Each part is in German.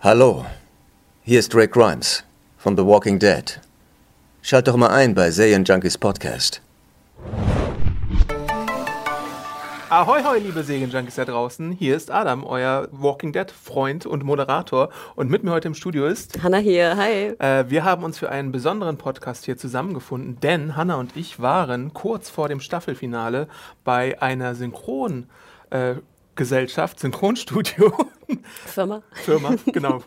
Hallo, hier ist Rick Grimes von The Walking Dead. Schalt doch mal ein bei Junkies Podcast. Ahoi, hoi, liebe Serienjunkies da draußen. Hier ist Adam, euer Walking Dead Freund und Moderator. Und mit mir heute im Studio ist. Hanna hier, hi. Äh, wir haben uns für einen besonderen Podcast hier zusammengefunden, denn Hanna und ich waren kurz vor dem Staffelfinale bei einer Synchrongesellschaft, äh, Synchronstudio. Firma. Firma, genau.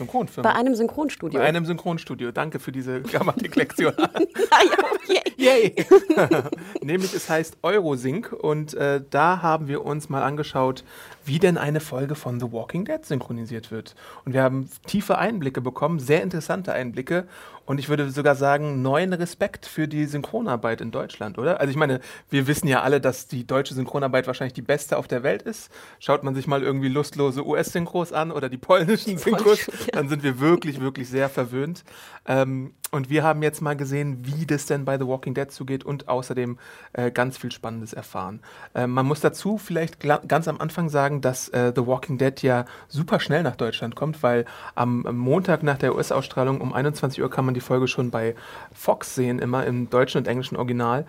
Synchronfirma. Bei einem Synchronstudio. Bei einem Synchronstudio. Danke für diese Grammatiklektion. Yay. Yay. Nämlich es heißt Eurosync und äh, da haben wir uns mal angeschaut, wie denn eine Folge von The Walking Dead synchronisiert wird. Und wir haben tiefe Einblicke bekommen, sehr interessante Einblicke und ich würde sogar sagen, neuen Respekt für die Synchronarbeit in Deutschland, oder? Also ich meine, wir wissen ja alle, dass die deutsche Synchronarbeit wahrscheinlich die beste auf der Welt ist. Schaut man sich mal irgendwie lustlose US-Synchros an oder die polnischen Synchros, dann sind wir wirklich, wirklich sehr verwöhnt. Ähm, und wir haben jetzt mal gesehen, wie das denn bei The Walking Dead zugeht und außerdem äh, ganz viel Spannendes erfahren. Äh, man muss dazu vielleicht ganz am Anfang sagen, dass äh, The Walking Dead ja super schnell nach Deutschland kommt, weil am Montag nach der US-Ausstrahlung um 21 Uhr kann man die Folge schon bei Fox sehen, immer im deutschen und englischen Original.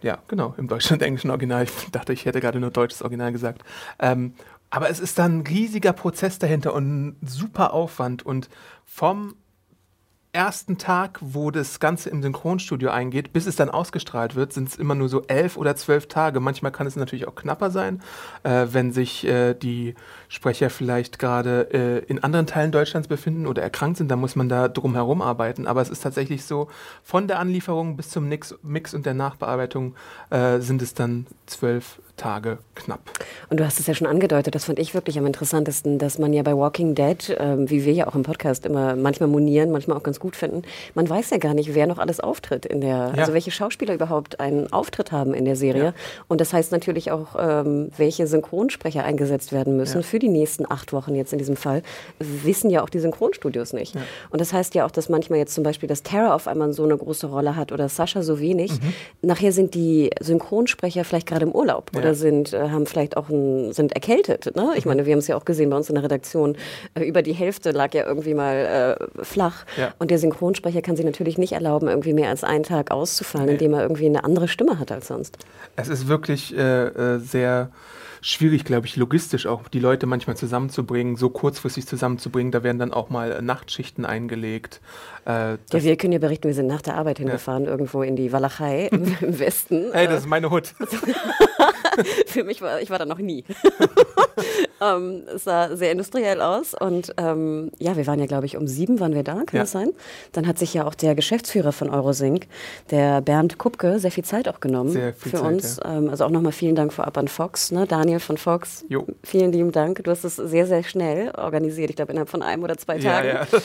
Ja, genau, im deutschen und englischen Original. Ich dachte, ich hätte gerade nur deutsches Original gesagt. Ähm, aber es ist dann ein riesiger Prozess dahinter und ein super Aufwand und vom ersten Tag, wo das Ganze im Synchronstudio eingeht, bis es dann ausgestrahlt wird, sind es immer nur so elf oder zwölf Tage. Manchmal kann es natürlich auch knapper sein, äh, wenn sich äh, die Sprecher vielleicht gerade äh, in anderen Teilen Deutschlands befinden oder erkrankt sind. Dann muss man da drum herum arbeiten. Aber es ist tatsächlich so, von der Anlieferung bis zum Mix, Mix und der Nachbearbeitung äh, sind es dann zwölf Tage knapp. Und du hast es ja schon angedeutet, das fand ich wirklich am interessantesten, dass man ja bei Walking Dead, ähm, wie wir ja auch im Podcast immer manchmal monieren, manchmal auch ganz gut finden, man weiß ja gar nicht, wer noch alles auftritt in der, ja. also welche Schauspieler überhaupt einen Auftritt haben in der Serie. Ja. Und das heißt natürlich auch, ähm, welche Synchronsprecher eingesetzt werden müssen ja. für die nächsten acht Wochen jetzt in diesem Fall, wissen ja auch die Synchronstudios nicht. Und das heißt ja auch, dass manchmal jetzt zum Beispiel das Terror auf einmal so eine große Rolle hat oder Sascha so wenig. Mhm. Nachher sind die Synchronsprecher vielleicht gerade im Urlaub oder sind, äh, haben vielleicht auch ein, sind erkältet. Ne? Ich mhm. meine, wir haben es ja auch gesehen bei uns in der Redaktion. Äh, über die Hälfte lag ja irgendwie mal äh, flach. Ja. Und der Synchronsprecher kann sich natürlich nicht erlauben, irgendwie mehr als einen Tag auszufallen, nee. indem er irgendwie eine andere Stimme hat als sonst. Es ist wirklich äh, äh sehr schwierig, glaube ich, logistisch auch die Leute manchmal zusammenzubringen, so kurzfristig zusammenzubringen. Da werden dann auch mal Nachtschichten eingelegt. Äh, ja, wir können ja berichten, wir sind nach der Arbeit hingefahren, ja. irgendwo in die Walachei im, im Westen. Hey, das ist meine Hut. Für mich war, ich war da noch nie. ähm, es sah sehr industriell aus und ähm, ja, wir waren ja, glaube ich, um sieben waren wir da, kann ja. das sein? Dann hat sich ja auch der Geschäftsführer von Eurosync, der Bernd Kupke, sehr viel Zeit auch genommen für Zeit, uns. Ja. Ähm, also auch nochmal vielen Dank vorab an Fox, ne? Daniel von Fox. Jo. Vielen lieben Dank. Du hast es sehr, sehr schnell organisiert. Ich glaube, innerhalb von einem oder zwei Tagen. Ja.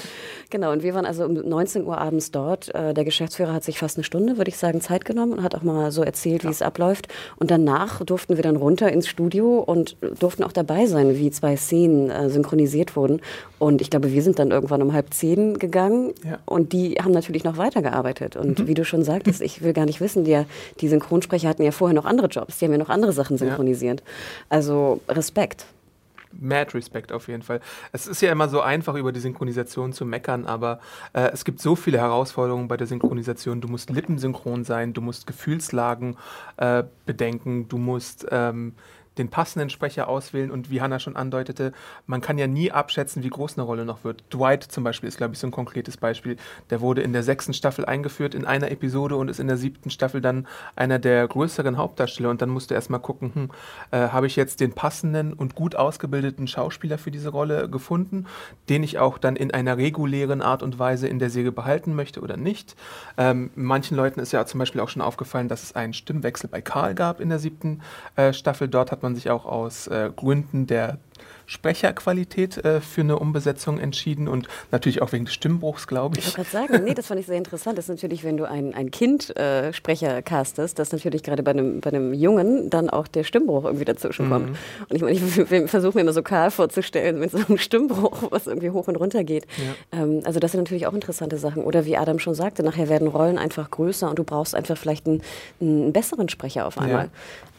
Genau, und wir waren also um 19 Uhr abends dort. Äh, der Geschäftsführer hat sich fast eine Stunde, würde ich sagen, Zeit genommen und hat auch mal so erzählt, wie es abläuft. Und danach durften wir dann runter ins Studio und durften auch dabei sein sein, wie zwei Szenen äh, synchronisiert wurden. Und ich glaube, wir sind dann irgendwann um halb zehn gegangen ja. und die haben natürlich noch weitergearbeitet. Und mhm. wie du schon sagtest, ich will gar nicht wissen, die, die Synchronsprecher hatten ja vorher noch andere Jobs, die haben ja noch andere Sachen synchronisiert. Ja. Also Respekt. Mad Respect auf jeden Fall. Es ist ja immer so einfach, über die Synchronisation zu meckern, aber äh, es gibt so viele Herausforderungen bei der Synchronisation. Du musst lippensynchron sein, du musst Gefühlslagen äh, bedenken, du musst ähm, den passenden Sprecher auswählen und wie Hannah schon andeutete, man kann ja nie abschätzen, wie groß eine Rolle noch wird. Dwight zum Beispiel ist, glaube ich, so ein konkretes Beispiel. Der wurde in der sechsten Staffel eingeführt in einer Episode und ist in der siebten Staffel dann einer der größeren Hauptdarsteller und dann musst du erstmal gucken, hm, äh, habe ich jetzt den passenden und gut ausgebildeten Schauspieler für diese Rolle gefunden, den ich auch dann in einer regulären Art und Weise in der Serie behalten möchte oder nicht. Ähm, manchen Leuten ist ja zum Beispiel auch schon aufgefallen, dass es einen Stimmwechsel bei Karl gab in der siebten äh, Staffel. Dort hat man sich auch aus äh, Gründen der Sprecherqualität äh, für eine Umbesetzung entschieden und natürlich auch wegen des Stimmbruchs, glaube ich. Ich wollte gerade sagen, nee, das fand ich sehr interessant. Das ist natürlich, wenn du ein, ein Kind äh, Sprecher castest, dass natürlich gerade bei einem, bei einem Jungen dann auch der Stimmbruch irgendwie dazwischen kommt. Mhm. Und ich meine, ich versuche mir immer so Karl vorzustellen mit so einem Stimmbruch, was irgendwie hoch und runter geht. Ja. Ähm, also das sind natürlich auch interessante Sachen. Oder wie Adam schon sagte, nachher werden Rollen einfach größer und du brauchst einfach vielleicht einen, einen besseren Sprecher auf einmal.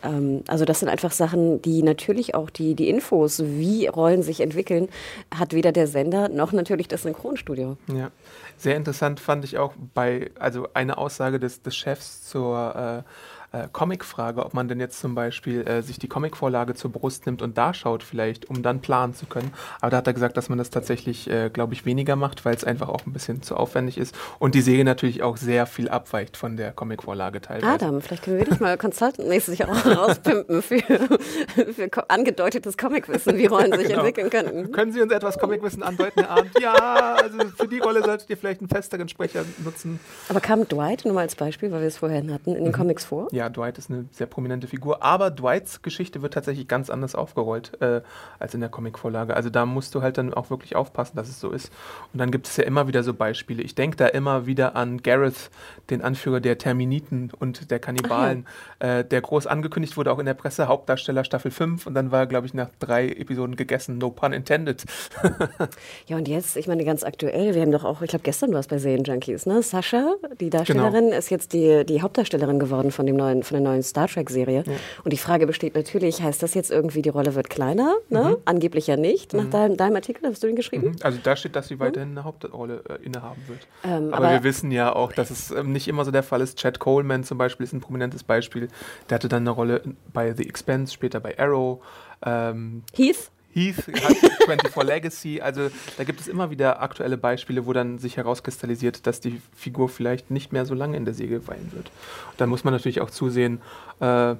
Ja. Ähm, also das sind einfach Sachen, die natürlich auch die, die Infos, wie Rollen sich entwickeln, hat weder der Sender noch natürlich das Synchronstudio. Ja, sehr interessant fand ich auch bei, also eine Aussage des, des Chefs zur äh, äh, Comic-Frage, ob man denn jetzt zum Beispiel äh, sich die Comic-Vorlage zur Brust nimmt und da schaut vielleicht, um dann planen zu können. Aber da hat er gesagt, dass man das tatsächlich, äh, glaube ich, weniger macht, weil es einfach auch ein bisschen zu aufwendig ist und die Serie natürlich auch sehr viel abweicht von der Comic-Vorlage teilweise. Adam, vielleicht können wir dich mal consultant-mäßig auch rauspimpen für, für angedeutetes Comicwissen, wie Rollen sich genau. entwickeln könnten. Können Sie uns etwas Comicwissen andeuten, Herr Arndt? Ja, also für die Rolle solltet ihr vielleicht einen festeren Sprecher nutzen. Aber kam Dwight, nur mal als Beispiel, weil wir es vorhin hatten, in den mhm. Comics vor? Ja, Dwight ist eine sehr prominente Figur, aber Dwights Geschichte wird tatsächlich ganz anders aufgerollt äh, als in der Comicvorlage. Also da musst du halt dann auch wirklich aufpassen, dass es so ist. Und dann gibt es ja immer wieder so Beispiele. Ich denke da immer wieder an Gareth, den Anführer der Terminiten und der Kannibalen, ja. äh, der groß angekündigt wurde, auch in der Presse, Hauptdarsteller Staffel 5 und dann war er, glaube ich, nach drei Episoden gegessen. No pun intended. ja, und jetzt, ich meine, ganz aktuell, wir haben doch auch, ich glaube, gestern war es bei Junkies, ne? Sascha, die Darstellerin, genau. ist jetzt die, die Hauptdarstellerin geworden von, dem neuen, von der neuen Star Trek-Serie. Ja. Und die Frage besteht natürlich, heißt das jetzt irgendwie, die Rolle wird kleiner? Ne? Mhm. Angeblich ja nicht. Nach mhm. deinem, deinem, Artikel hast du ihn geschrieben? Mhm. Also da steht, dass sie weiterhin eine Hauptrolle äh, innehaben wird. Ähm, aber, aber, wir wissen ja auch, dass es ähm, nicht immer so der Fall ist. Chad Coleman zum Beispiel ist ein prominentes Beispiel. Der hatte dann eine Rolle bei The Expense, später bei Arrow. Ähm, Heath? Heath hat 24 Legacy. Also da gibt es immer wieder aktuelle Beispiele, wo dann sich herauskristallisiert, dass die Figur vielleicht nicht mehr so lange in der Säge weilen wird. Und dann muss man natürlich auch zusehen, äh,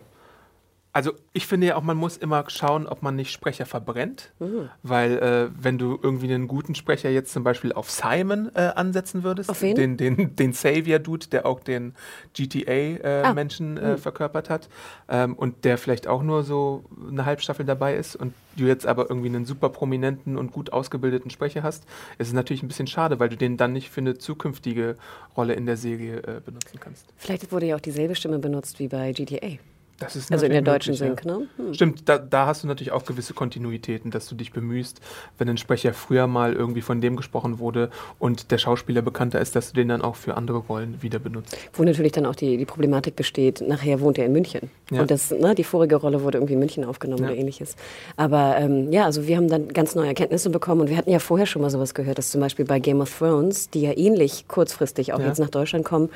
also ich finde ja auch, man muss immer schauen, ob man nicht Sprecher verbrennt, mhm. weil äh, wenn du irgendwie einen guten Sprecher jetzt zum Beispiel auf Simon äh, ansetzen würdest, auf wen? den, den, den Savior-Dude, der auch den GTA-Menschen äh, ah. mhm. verkörpert hat ähm, und der vielleicht auch nur so eine Halbstaffel dabei ist und du jetzt aber irgendwie einen super prominenten und gut ausgebildeten Sprecher hast, ist es natürlich ein bisschen schade, weil du den dann nicht für eine zukünftige Rolle in der Serie äh, benutzen kannst. Vielleicht wurde ja auch dieselbe Stimme benutzt wie bei GTA also in der deutschen Sync, ne? Hm. Stimmt, da, da, hast du natürlich auch gewisse Kontinuitäten, dass du dich bemühst, wenn ein Sprecher früher mal irgendwie von dem gesprochen wurde und der Schauspieler bekannter ist, dass du den dann auch für andere Rollen wieder benutzt. Wo natürlich dann auch die, die Problematik besteht, nachher wohnt er in München. Ja. Und das, ne, die vorige Rolle wurde irgendwie in München aufgenommen ja. oder ähnliches. Aber ähm, ja, also wir haben dann ganz neue Erkenntnisse bekommen und wir hatten ja vorher schon mal sowas gehört, dass zum Beispiel bei Game of Thrones, die ja ähnlich kurzfristig auch ja. jetzt nach Deutschland kommen,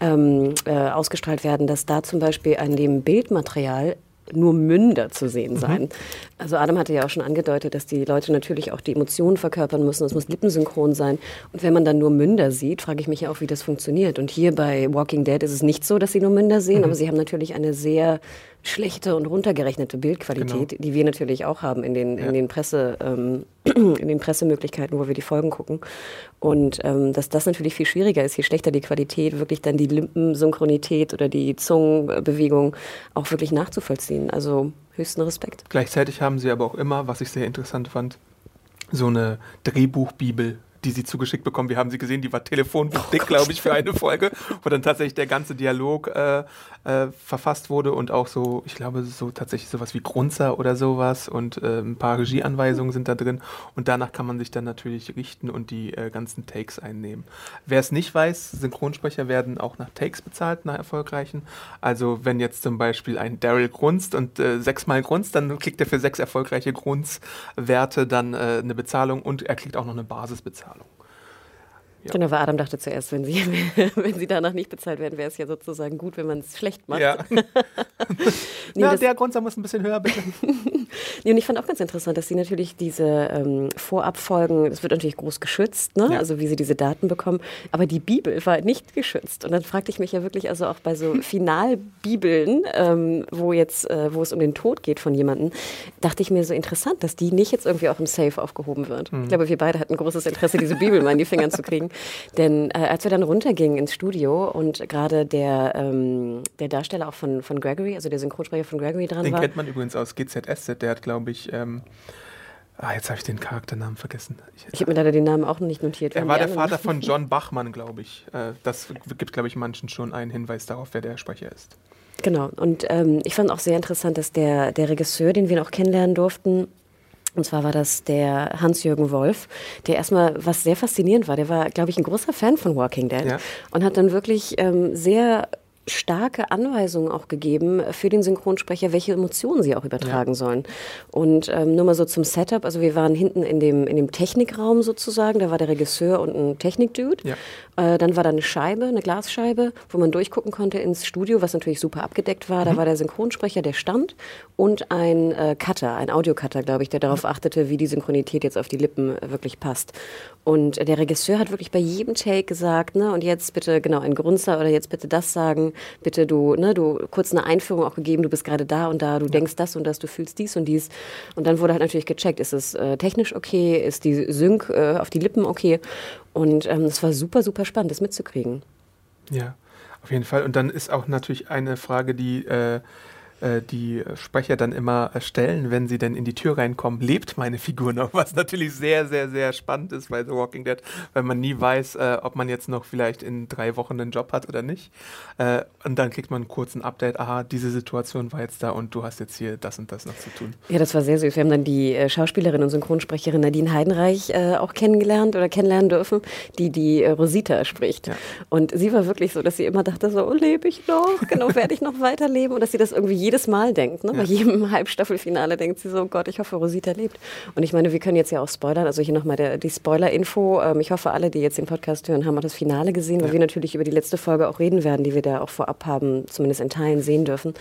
ähm, äh, ausgestrahlt werden, dass da zum Beispiel an dem Bild Bildmaterial nur Münder zu sehen mhm. sein. Mhm. Also Adam hatte ja auch schon angedeutet, dass die Leute natürlich auch die Emotionen verkörpern müssen. Es muss lippensynchron sein. Und wenn man dann nur Münder sieht, frage ich mich ja auch, wie das funktioniert. Und hier bei Walking Dead ist es nicht so, dass sie nur Münder sehen, mhm. aber sie haben natürlich eine sehr schlechte und runtergerechnete Bildqualität, genau. die wir natürlich auch haben in den, ja. in den Presse, ähm, in den Pressemöglichkeiten, wo wir die Folgen gucken. Und ähm, dass das natürlich viel schwieriger ist, je schlechter die Qualität, wirklich dann die Lippensynchronität oder die Zungenbewegung auch wirklich nachzuvollziehen. Also höchsten Respekt. Gleichzeitig haben sie aber auch immer, was ich sehr interessant fand, so eine Drehbuchbibel die sie zugeschickt bekommen. Wir haben sie gesehen, die war telefonbuchdick, oh glaube ich, für eine Folge, wo dann tatsächlich der ganze Dialog äh, äh, verfasst wurde und auch so, ich glaube, so tatsächlich sowas wie Grunzer oder sowas und äh, ein paar Regieanweisungen sind da drin und danach kann man sich dann natürlich richten und die äh, ganzen Takes einnehmen. Wer es nicht weiß, Synchronsprecher werden auch nach Takes bezahlt, nach erfolgreichen. Also wenn jetzt zum Beispiel ein Daryl grunzt und äh, sechsmal grunzt, dann kriegt er für sechs erfolgreiche Grunzwerte dann äh, eine Bezahlung und er kriegt auch noch eine Basisbezahlung. Ja. Genau, weil Adam dachte zuerst, wenn sie, wenn sie danach nicht bezahlt werden, wäre es ja sozusagen gut, wenn man es schlecht macht. Ja, nee, ja der Grundsatz muss ein bisschen höher, bitte. nee, und ich fand auch ganz interessant, dass sie natürlich diese ähm, Vorabfolgen, das wird natürlich groß geschützt, ne? Ja. also wie sie diese Daten bekommen, aber die Bibel war nicht geschützt. Und dann fragte ich mich ja wirklich, also auch bei so Finalbibeln, ähm, wo jetzt, äh, wo es um den Tod geht von jemandem, dachte ich mir so interessant, dass die nicht jetzt irgendwie auch im Safe aufgehoben wird. Mhm. Ich glaube, wir beide hatten großes Interesse, diese Bibel mal in die Finger zu kriegen. Denn äh, als wir dann runtergingen ins Studio und gerade der, ähm, der Darsteller auch von, von Gregory, also der Synchronsprecher von Gregory dran Den war. kennt man übrigens aus GZSZ, der hat, glaube ich, ähm, Ah, jetzt habe ich den Charakternamen vergessen. Ich, ich habe mir leider den Namen auch noch nicht notiert. Er war der Vater von John Bachmann, glaube ich. Äh, das gibt, glaube ich, manchen schon einen Hinweis darauf, wer der Sprecher ist. Genau. Und ähm, ich fand auch sehr interessant, dass der, der Regisseur, den wir noch kennenlernen durften, und zwar war das der Hans-Jürgen Wolf, der erstmal, was sehr faszinierend war, der war, glaube ich, ein großer Fan von Walking Dead ja. und hat dann wirklich ähm, sehr starke Anweisungen auch gegeben für den Synchronsprecher, welche Emotionen sie auch übertragen ja. sollen. Und ähm, nur mal so zum Setup, also wir waren hinten in dem, in dem Technikraum sozusagen, da war der Regisseur und ein Technikdude. Ja. Äh, dann war da eine Scheibe, eine Glasscheibe, wo man durchgucken konnte ins Studio, was natürlich super abgedeckt war. Da mhm. war der Synchronsprecher, der stand und ein äh, Cutter, ein Audiocutter, glaube ich, der darauf achtete, wie die Synchronität jetzt auf die Lippen wirklich passt. Und der Regisseur hat wirklich bei jedem Take gesagt, ne, und jetzt bitte genau ein Grunzer oder jetzt bitte das sagen, bitte du, ne, du kurz eine Einführung auch gegeben, du bist gerade da und da, du ja. denkst das und das, du fühlst dies und dies. Und dann wurde halt natürlich gecheckt, ist es äh, technisch okay, ist die Sync äh, auf die Lippen okay. Und ähm, es war super, super spannend, das mitzukriegen. Ja, auf jeden Fall. Und dann ist auch natürlich eine Frage, die äh, äh, die Sprecher dann immer stellen, wenn sie denn in die Tür reinkommen, lebt meine Figur noch, was natürlich sehr, sehr, sehr spannend ist bei The Walking Dead, weil man nie weiß, äh, ob man jetzt noch vielleicht in drei Wochen einen Job hat oder nicht. Äh, und dann kriegt man einen kurzen Update, aha, diese Situation war jetzt da und du hast jetzt hier das und das noch zu tun. Ja, das war sehr süß. Wir haben dann die äh, Schauspielerin und Synchronsprecherin Nadine Heidenreich äh, auch kennengelernt oder kennenlernen dürfen, die die äh, Rosita spricht. Ja. Und sie war wirklich so, dass sie immer dachte so, oh, lebe ich noch? Genau, werde ich noch weiterleben? Und dass sie das irgendwie jedes Mal denkt. Ne? Ja. Bei jedem Halbstaffelfinale denkt sie so, oh Gott, ich hoffe, Rosita lebt. Und ich meine, wir können jetzt ja auch spoilern. Also hier nochmal die Spoiler-Info. Ähm, ich hoffe, alle, die jetzt den Podcast hören, haben auch das Finale gesehen, weil ja. wir natürlich über die letzte Folge auch reden werden, die wir da auch vorab haben, zumindest in Teilen sehen dürfen.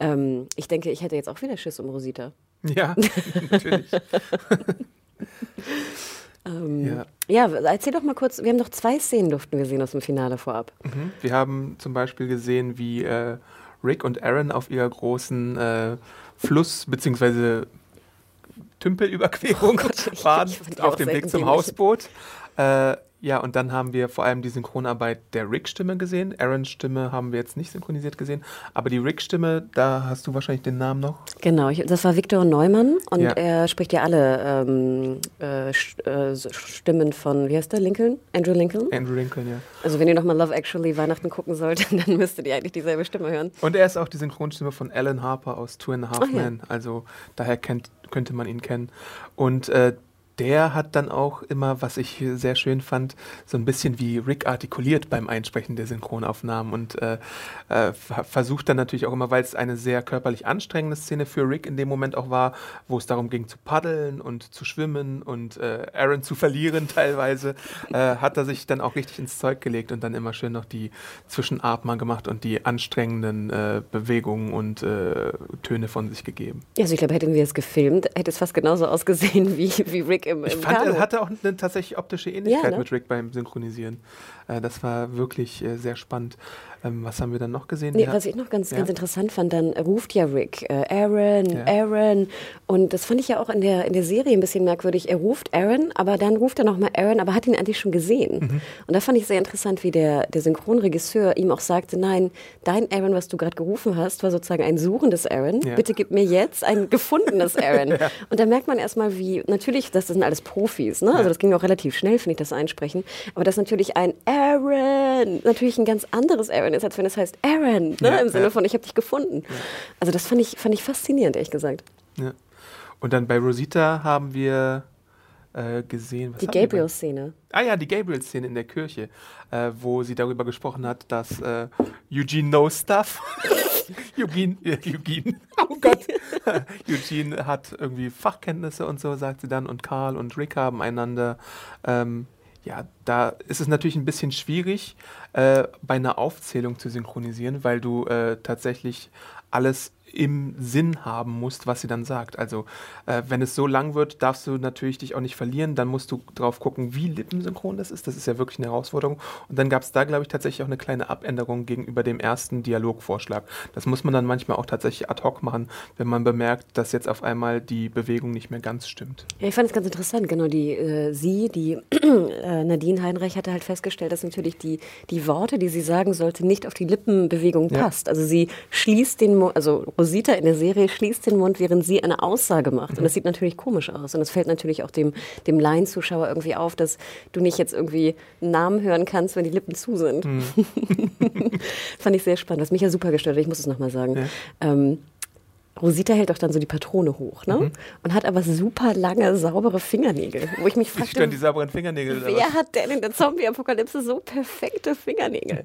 Ähm, ich denke, ich hätte jetzt auch wieder Schiss um Rosita. Ja, natürlich. Ähm, ja. ja. erzähl doch mal kurz, wir haben noch zwei Szenen durften wir sehen aus dem Finale vorab. Mhm. Wir haben zum Beispiel gesehen, wie äh, Rick und Aaron auf ihrer großen äh, Fluss- bzw. Tümpelüberquerung oh waren, auf dem Weg zum Hausboot. Äh, ja, und dann haben wir vor allem die Synchronarbeit der Rick-Stimme gesehen. Aarons Stimme haben wir jetzt nicht synchronisiert gesehen. Aber die Rick-Stimme, da hast du wahrscheinlich den Namen noch. Genau, ich, das war Viktor Neumann und ja. er spricht ja alle ähm, äh, äh, Stimmen von, wie heißt der, Lincoln? Andrew Lincoln? Andrew Lincoln, ja. Also wenn ihr nochmal Love Actually Weihnachten gucken solltet, dann müsstet ihr eigentlich dieselbe Stimme hören. Und er ist auch die Synchronstimme von Alan Harper aus Two and a Half Men. Ja. Also daher kennt, könnte man ihn kennen. Und äh, der hat dann auch immer, was ich sehr schön fand, so ein bisschen wie Rick artikuliert beim Einsprechen der Synchronaufnahmen und äh, äh, versucht dann natürlich auch immer, weil es eine sehr körperlich anstrengende Szene für Rick in dem Moment auch war, wo es darum ging zu paddeln und zu schwimmen und äh, Aaron zu verlieren teilweise, äh, hat er sich dann auch richtig ins Zeug gelegt und dann immer schön noch die Zwischenatmer gemacht und die anstrengenden äh, Bewegungen und äh, Töne von sich gegeben. Also ich glaube, hätten wir es gefilmt, hätte es fast genauso ausgesehen wie, wie Rick im, im Ich fand, Kano. er hatte auch eine tatsächlich optische Ähnlichkeit ja, ne? mit Rick beim Synchronisieren. Äh, das war wirklich äh, sehr spannend. Ähm, was haben wir dann noch gesehen? Nee, was ich noch ganz, ja. ganz interessant fand, dann ruft ja Rick äh, Aaron, ja. Aaron. Und das fand ich ja auch in der, in der Serie ein bisschen merkwürdig. Er ruft Aaron, aber dann ruft er nochmal Aaron, aber hat ihn eigentlich schon gesehen. Mhm. Und da fand ich sehr interessant, wie der, der Synchronregisseur ihm auch sagte, nein, dein Aaron, was du gerade gerufen hast, war sozusagen ein suchendes Aaron. Ja. Bitte gib mir jetzt ein gefundenes Aaron. ja. Und da merkt man erstmal, wie, natürlich, das sind alles Profis, ne? Also das ging auch relativ schnell, finde ich, das Einsprechen. Aber das ist natürlich ein Aaron, natürlich ein ganz anderes Aaron ist, als wenn es heißt Aaron, ne? Ja, im Sinne ja. von ich habe dich gefunden. Ja. Also das fand ich, fand ich faszinierend, ehrlich gesagt. Ja. Und dann bei Rosita haben wir äh, gesehen. die Gabriel-Szene. Ah ja, die Gabriel-Szene in der Kirche, äh, wo sie darüber gesprochen hat, dass äh, Eugene knows stuff. Eugene, Eugene, oh Gott. Eugene hat irgendwie Fachkenntnisse und so, sagt sie dann. Und Karl und Rick haben einander ähm, ja, da ist es natürlich ein bisschen schwierig, äh, bei einer Aufzählung zu synchronisieren, weil du äh, tatsächlich alles im Sinn haben musst, was sie dann sagt. Also äh, wenn es so lang wird, darfst du natürlich dich auch nicht verlieren. Dann musst du drauf gucken, wie lippensynchron das ist. Das ist ja wirklich eine Herausforderung. Und dann gab es da, glaube ich, tatsächlich auch eine kleine Abänderung gegenüber dem ersten Dialogvorschlag. Das muss man dann manchmal auch tatsächlich ad hoc machen, wenn man bemerkt, dass jetzt auf einmal die Bewegung nicht mehr ganz stimmt. Ja, ich fand es ganz interessant. Genau, die äh, sie, die äh, Nadine Heinrich hatte halt festgestellt, dass natürlich die, die Worte, die sie sagen sollte, nicht auf die Lippenbewegung passt. Ja. Also sie schließt den, Mo also Rosita in der Serie schließt den Mund, während sie eine Aussage macht. Und das sieht natürlich komisch aus. Und es fällt natürlich auch dem, dem Laienzuschauer irgendwie auf, dass du nicht jetzt irgendwie einen Namen hören kannst, wenn die Lippen zu sind. Mhm. Fand ich sehr spannend. Was mich ja super gestört hat, ich muss es nochmal sagen. Ja. Ähm, Rosita hält doch dann so die Patrone hoch, ne? Mhm. Und hat aber super lange, saubere Fingernägel. Wo ich mich fragte, stören die sauberen Fingernägel. Wer hat denn in der Zombie-Apokalypse so perfekte Fingernägel?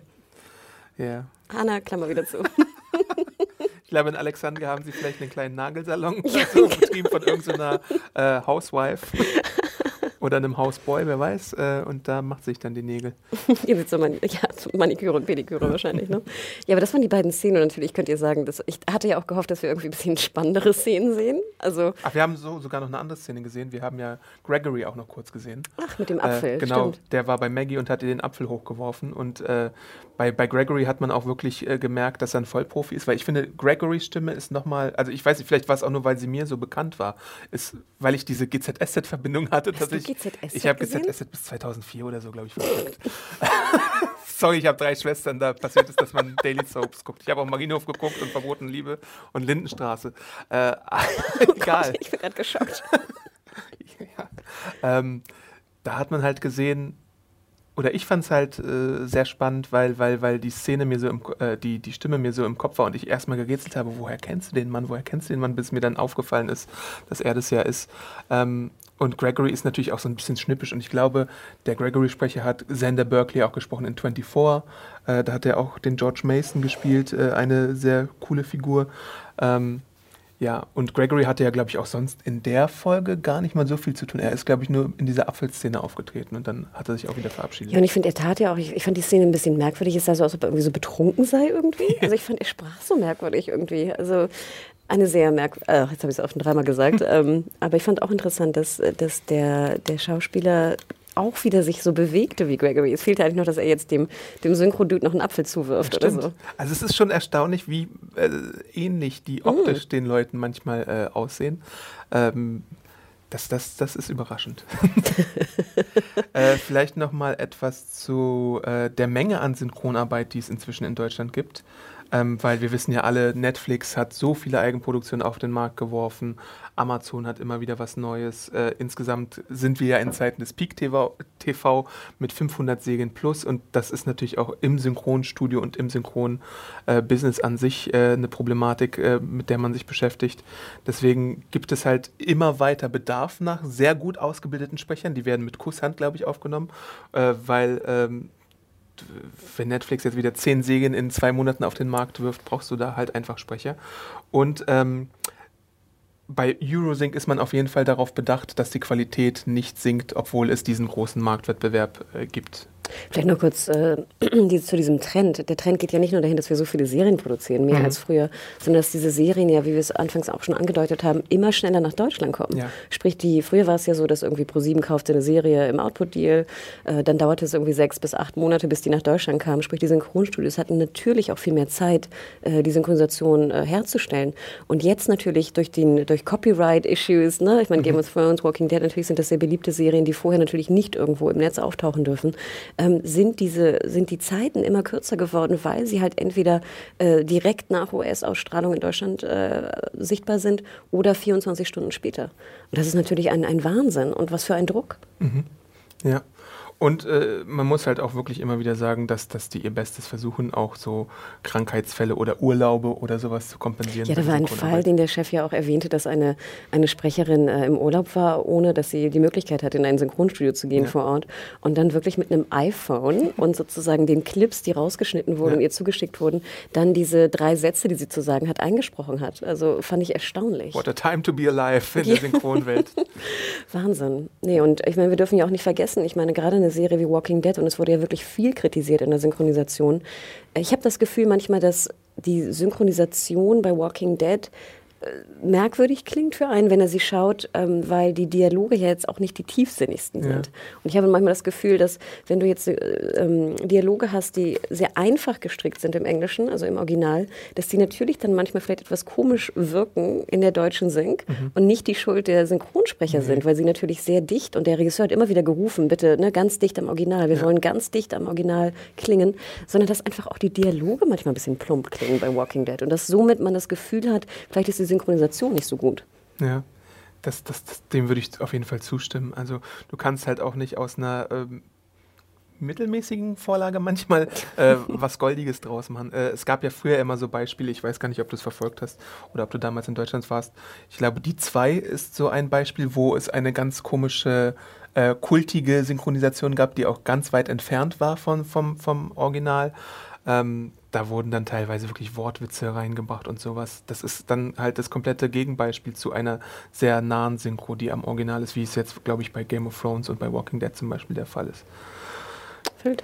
Ja. Hanna, Klammer wieder zu. ich glaube, in Alexandria haben sie vielleicht einen kleinen Nagelsalon ja, so, betrieben von irgendeiner äh, Housewife. Oder einem Hausboy, wer weiß. Äh, und da macht sich dann die Nägel. Ihr wird so man ja, Maniküre und Pediküre wahrscheinlich, ne? Ja, aber das waren die beiden Szenen. Und natürlich könnt ihr sagen, dass ich hatte ja auch gehofft, dass wir irgendwie ein bisschen spannendere Szenen sehen. Also Ach, wir haben so, sogar noch eine andere Szene gesehen. Wir haben ja Gregory auch noch kurz gesehen. Ach, mit dem Apfel. Äh, genau, stimmt. der war bei Maggie und hat ihr den Apfel hochgeworfen. Und äh, bei, bei Gregory hat man auch wirklich äh, gemerkt, dass er ein Vollprofi ist. Weil ich finde, Gregorys Stimme ist nochmal, also ich weiß nicht, vielleicht war es auch nur, weil sie mir so bekannt war, ist, weil ich diese GZSZ-Verbindung hatte. Dass ich, GZSZ ich habe GZSZ bis 2004 oder so, glaube ich, verfolgt. Sorry, ich habe drei Schwestern, da passiert es, dass man Daily Soaps guckt. Ich habe auch Marienhof geguckt und Verboten Liebe und Lindenstraße. Äh, oh egal. Gott, ich bin gerade geschockt. ja. ähm, da hat man halt gesehen, oder ich fand es halt äh, sehr spannend, weil, weil, weil die Szene mir so im, äh, die, die Stimme mir so im Kopf war und ich erstmal gerätselt habe, woher kennst du den Mann, woher kennst du den Mann, bis mir dann aufgefallen ist, dass er das ja ist. Ähm, und Gregory ist natürlich auch so ein bisschen schnippisch und ich glaube, der Gregory-Sprecher hat Xander Berkeley auch gesprochen in 24. Äh, da hat er auch den George Mason gespielt, äh, eine sehr coole Figur. Ähm, ja, und Gregory hatte ja, glaube ich, auch sonst in der Folge gar nicht mal so viel zu tun. Er ist, glaube ich, nur in dieser Apfelszene aufgetreten und dann hat er sich auch wieder verabschiedet. Ja, und ich finde, er tat ja auch, ich, ich, fand die Szene ein bisschen merkwürdig. Es sah so aus, ob er irgendwie so betrunken sei irgendwie. Also ich fand, er sprach so merkwürdig irgendwie. Also eine sehr merkwürdige, äh, jetzt habe ich es auch schon dreimal gesagt, ähm, aber ich fand auch interessant, dass, dass der, der Schauspieler auch wieder sich so bewegte wie Gregory. Es fehlte eigentlich noch, dass er jetzt dem, dem Synchro-Dude noch einen Apfel zuwirft oder so. Also es ist schon erstaunlich, wie äh, ähnlich die optisch mm. den Leuten manchmal äh, aussehen. Ähm, das, das, das ist überraschend. äh, vielleicht noch mal etwas zu äh, der Menge an Synchronarbeit, die es inzwischen in Deutschland gibt ähm, weil wir wissen ja alle, Netflix hat so viele Eigenproduktionen auf den Markt geworfen, Amazon hat immer wieder was Neues. Äh, insgesamt sind wir ja in Zeiten des Peak TV, TV mit 500 Serien plus und das ist natürlich auch im Synchronstudio und im Synchron-Business äh, an sich äh, eine Problematik, äh, mit der man sich beschäftigt. Deswegen gibt es halt immer weiter Bedarf nach sehr gut ausgebildeten Sprechern. Die werden mit Kusshand, glaube ich, aufgenommen, äh, weil ähm, wenn Netflix jetzt wieder zehn Serien in zwei Monaten auf den Markt wirft, brauchst du da halt einfach Sprecher. Und ähm, bei Eurosync ist man auf jeden Fall darauf bedacht, dass die Qualität nicht sinkt, obwohl es diesen großen Marktwettbewerb äh, gibt. Vielleicht noch kurz äh, die, zu diesem Trend. Der Trend geht ja nicht nur dahin, dass wir so viele Serien produzieren, mehr mhm. als früher, sondern dass diese Serien ja, wie wir es anfangs auch schon angedeutet haben, immer schneller nach Deutschland kommen. Ja. Sprich, die, früher war es ja so, dass irgendwie ProSieben kaufte eine Serie im Output-Deal, äh, dann dauerte es irgendwie sechs bis acht Monate, bis die nach Deutschland kam. Sprich, die Synchronstudios hatten natürlich auch viel mehr Zeit, äh, die Synchronisation äh, herzustellen. Und jetzt natürlich durch, den, durch Copyright-Issues, ne? ich meine, mhm. Game of Thrones, Walking Dead, natürlich sind das sehr beliebte Serien, die vorher natürlich nicht irgendwo im Netz auftauchen dürfen ähm, sind, diese, sind die Zeiten immer kürzer geworden, weil sie halt entweder äh, direkt nach US-Ausstrahlung in Deutschland äh, sichtbar sind oder 24 Stunden später. Und das ist natürlich ein, ein Wahnsinn und was für ein Druck. Mhm. Ja. Und äh, man muss halt auch wirklich immer wieder sagen, dass, dass die ihr Bestes versuchen, auch so Krankheitsfälle oder Urlaube oder sowas zu kompensieren. Ja, da war ein Fall, den der Chef ja auch erwähnte, dass eine, eine Sprecherin äh, im Urlaub war, ohne dass sie die Möglichkeit hatte, in ein Synchronstudio zu gehen ja. vor Ort. Und dann wirklich mit einem iPhone und sozusagen den Clips, die rausgeschnitten wurden ja. und ihr zugeschickt wurden, dann diese drei Sätze, die sie zu sagen hat, eingesprochen hat. Also fand ich erstaunlich. What a time to be alive in der Synchronwelt. Wahnsinn. Nee, und ich meine, wir dürfen ja auch nicht vergessen, ich meine, gerade eine Serie wie Walking Dead und es wurde ja wirklich viel kritisiert in der Synchronisation. Ich habe das Gefühl manchmal, dass die Synchronisation bei Walking Dead äh, merkwürdig klingt für einen, wenn er sie schaut, ähm, weil die Dialoge ja jetzt auch nicht die tiefsinnigsten ja. sind. Und ich habe manchmal das Gefühl, dass wenn du jetzt äh, ähm, Dialoge hast, die sehr einfach gestrickt sind im Englischen, also im Original, dass die natürlich dann manchmal vielleicht etwas komisch wirken in der deutschen Sync mhm. und nicht die Schuld der Synchronsprecher mhm. sind, weil sie natürlich sehr dicht und der Regisseur hat immer wieder gerufen, bitte ne, ganz dicht am Original, wir ja. wollen ganz dicht am Original klingen, sondern dass einfach auch die Dialoge manchmal ein bisschen plump klingen bei Walking Dead und dass somit man das Gefühl hat, vielleicht ist die Synchronisation nicht so gut. Ja. Das, das, das, dem würde ich auf jeden Fall zustimmen. Also du kannst halt auch nicht aus einer ähm, mittelmäßigen Vorlage manchmal äh, was Goldiges draus machen. Äh, es gab ja früher immer so Beispiele, ich weiß gar nicht, ob du es verfolgt hast oder ob du damals in Deutschland warst. Ich glaube, die zwei ist so ein Beispiel, wo es eine ganz komische, äh, kultige Synchronisation gab, die auch ganz weit entfernt war von, vom, vom Original. Ähm, da wurden dann teilweise wirklich Wortwitze reingebracht und sowas. Das ist dann halt das komplette Gegenbeispiel zu einer sehr nahen Synchro, die am Original ist, wie es jetzt, glaube ich, bei Game of Thrones und bei Walking Dead zum Beispiel der Fall ist. Füllt.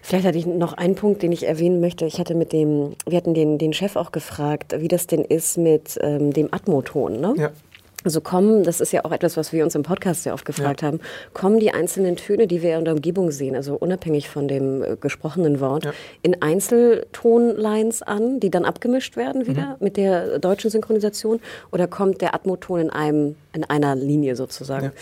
Vielleicht hatte ich noch einen Punkt, den ich erwähnen möchte. Ich hatte mit dem, wir hatten den, den Chef auch gefragt, wie das denn ist mit ähm, dem Atmoton, ne? Ja. Also kommen, das ist ja auch etwas, was wir uns im Podcast sehr oft gefragt ja. haben, kommen die einzelnen Töne, die wir in der Umgebung sehen, also unabhängig von dem äh, gesprochenen Wort, ja. in Einzeltonlines an, die dann abgemischt werden wieder mhm. mit der deutschen Synchronisation? Oder kommt der Atmoton in einem, in einer Linie sozusagen? Ja.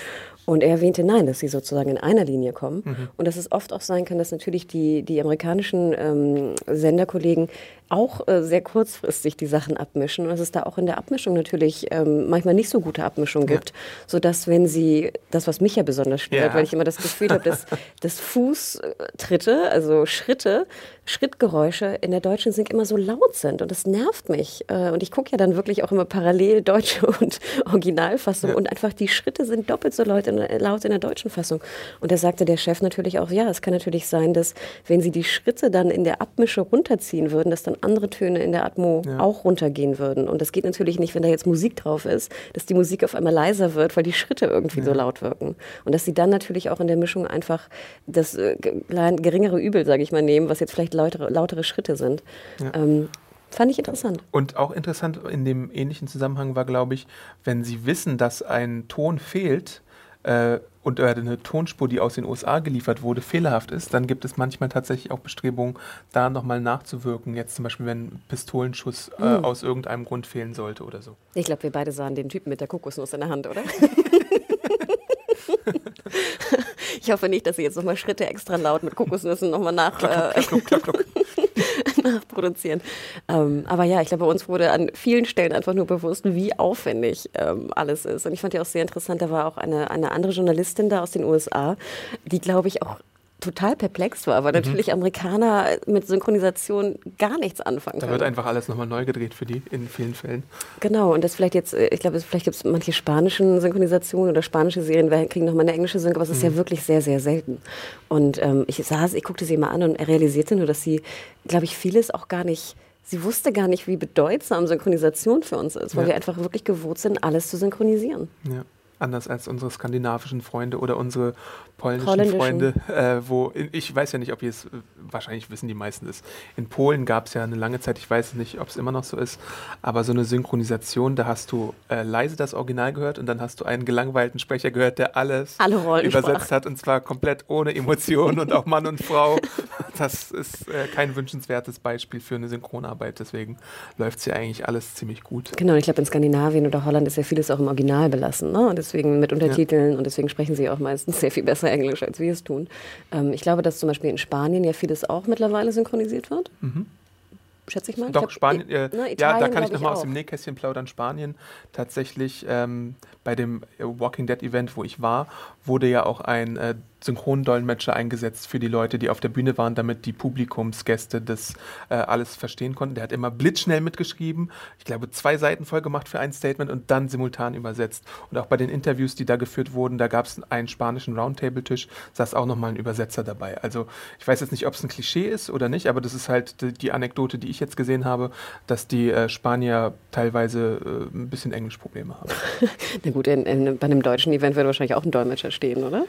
Und er erwähnte, nein, dass sie sozusagen in einer Linie kommen. Mhm. Und dass es oft auch sein kann, dass natürlich die, die amerikanischen ähm, Senderkollegen auch äh, sehr kurzfristig die Sachen abmischen und dass es da auch in der Abmischung natürlich ähm, manchmal nicht so gute Abmischung gibt, ja. sodass wenn sie, das was mich ja besonders stört, ja. weil ich immer das Gefühl habe, dass, dass Fußtritte, also Schritte, Schrittgeräusche in der deutschen Sync immer so laut sind und das nervt mich. Äh, und ich gucke ja dann wirklich auch immer parallel deutsche und Originalfassung ja. und einfach die Schritte sind doppelt so laut in, laut in der deutschen Fassung. Und da sagte der Chef natürlich auch, ja, es kann natürlich sein, dass wenn sie die Schritte dann in der Abmische runterziehen würden, dass dann andere Töne in der Atmo ja. auch runtergehen würden. Und das geht natürlich nicht, wenn da jetzt Musik drauf ist, dass die Musik auf einmal leiser wird, weil die Schritte irgendwie ja. so laut wirken. Und dass sie dann natürlich auch in der Mischung einfach das äh, geringere Übel, sage ich mal, nehmen, was jetzt vielleicht lautere, lautere Schritte sind. Ja. Ähm, Fand ich interessant. Und auch interessant in dem ähnlichen Zusammenhang war, glaube ich, wenn Sie wissen, dass ein Ton fehlt, äh, und äh, eine Tonspur, die aus den USA geliefert wurde, fehlerhaft ist, dann gibt es manchmal tatsächlich auch Bestrebungen, da nochmal nachzuwirken. Jetzt zum Beispiel, wenn ein Pistolenschuss äh, mhm. aus irgendeinem Grund fehlen sollte oder so. Ich glaube, wir beide sahen den Typen mit der Kokosnuss in der Hand, oder? ich hoffe nicht, dass Sie jetzt nochmal Schritte extra laut mit Kokosnüssen nochmal nach. Klack, klack, klack, klack, nachproduzieren. Ähm, aber ja, ich glaube, bei uns wurde an vielen Stellen einfach nur bewusst, wie aufwendig ähm, alles ist. Und ich fand ja auch sehr interessant, da war auch eine, eine andere Journalistin da aus den USA, die, glaube ich, auch total perplex war, weil mhm. natürlich Amerikaner mit Synchronisation gar nichts anfangen können. Da wird einfach alles nochmal neu gedreht für die in vielen Fällen. Genau, und das vielleicht jetzt, äh, ich glaube, vielleicht gibt es manche spanischen Synchronisationen oder spanische Serien kriegen nochmal eine englische Synchro, aber es ist mhm. ja wirklich sehr, sehr selten. Und ähm, ich saß, ich guckte sie mal an und realisierte nur, dass sie, glaube ich, vieles auch gar nicht sie wusste gar nicht, wie bedeutsam Synchronisation für uns ist, weil ja. wir einfach wirklich gewohnt sind, alles zu synchronisieren. Ja anders als unsere skandinavischen Freunde oder unsere polnischen Freunde, äh, wo in, ich weiß ja nicht, ob ihr es, äh, wahrscheinlich wissen die meisten es. In Polen gab es ja eine lange Zeit, ich weiß nicht, ob es immer noch so ist, aber so eine Synchronisation, da hast du äh, leise das Original gehört und dann hast du einen gelangweilten Sprecher gehört, der alles übersetzt hat und zwar komplett ohne Emotionen und auch Mann und Frau. Das ist äh, kein wünschenswertes Beispiel für eine Synchronarbeit, deswegen läuft es ja eigentlich alles ziemlich gut. Genau, ich glaube in Skandinavien oder Holland ist ja vieles auch im Original belassen, ne? Und deswegen mit Untertiteln ja. und deswegen sprechen sie auch meistens sehr viel besser Englisch, als wir es tun. Ähm, ich glaube, dass zum Beispiel in Spanien ja vieles auch mittlerweile synchronisiert wird. Mhm schätze ich mal. Doch, ich glaub, Spanien, äh, ne, ja, da kann ich nochmal aus dem Nähkästchen plaudern. Spanien tatsächlich ähm, bei dem Walking Dead Event, wo ich war, wurde ja auch ein äh, Synchrondolmetscher eingesetzt für die Leute, die auf der Bühne waren, damit die Publikumsgäste das äh, alles verstehen konnten. Der hat immer blitzschnell mitgeschrieben, ich glaube zwei Seiten voll gemacht für ein Statement und dann simultan übersetzt. Und auch bei den Interviews, die da geführt wurden, da gab es einen spanischen Roundtable-Tisch, saß auch nochmal ein Übersetzer dabei. Also ich weiß jetzt nicht, ob es ein Klischee ist oder nicht, aber das ist halt die, die Anekdote, die ich jetzt gesehen habe, dass die äh, Spanier teilweise äh, ein bisschen Englischprobleme haben. Na gut, in, in, bei einem deutschen Event würde wahrscheinlich auch ein Dolmetscher stehen, oder?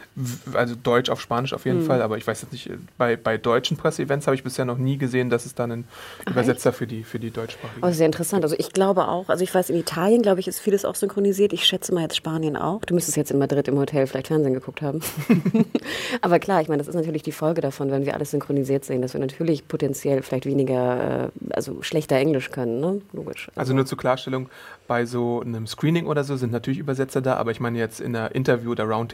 Also Deutsch auf Spanisch auf jeden mhm. Fall, aber ich weiß jetzt nicht, bei, bei deutschen Presseevents habe ich bisher noch nie gesehen, dass es dann einen Ach, Übersetzer für die, für die deutschsprachigen Oh, sehr interessant. Also ich glaube auch, also ich weiß, in Italien, glaube ich, ist vieles auch synchronisiert. Ich schätze mal jetzt Spanien auch. Du müsstest jetzt in Madrid im Hotel vielleicht Fernsehen geguckt haben. aber klar, ich meine, das ist natürlich die Folge davon, wenn wir alles synchronisiert sehen, dass wir natürlich potenziell vielleicht weniger, äh, also schlechter Englisch können, ne? Logisch. Also, also nur zur Klarstellung, bei so einem Screening oder so sind natürlich Übersetzer da, aber ich meine jetzt in einer Interview oder Round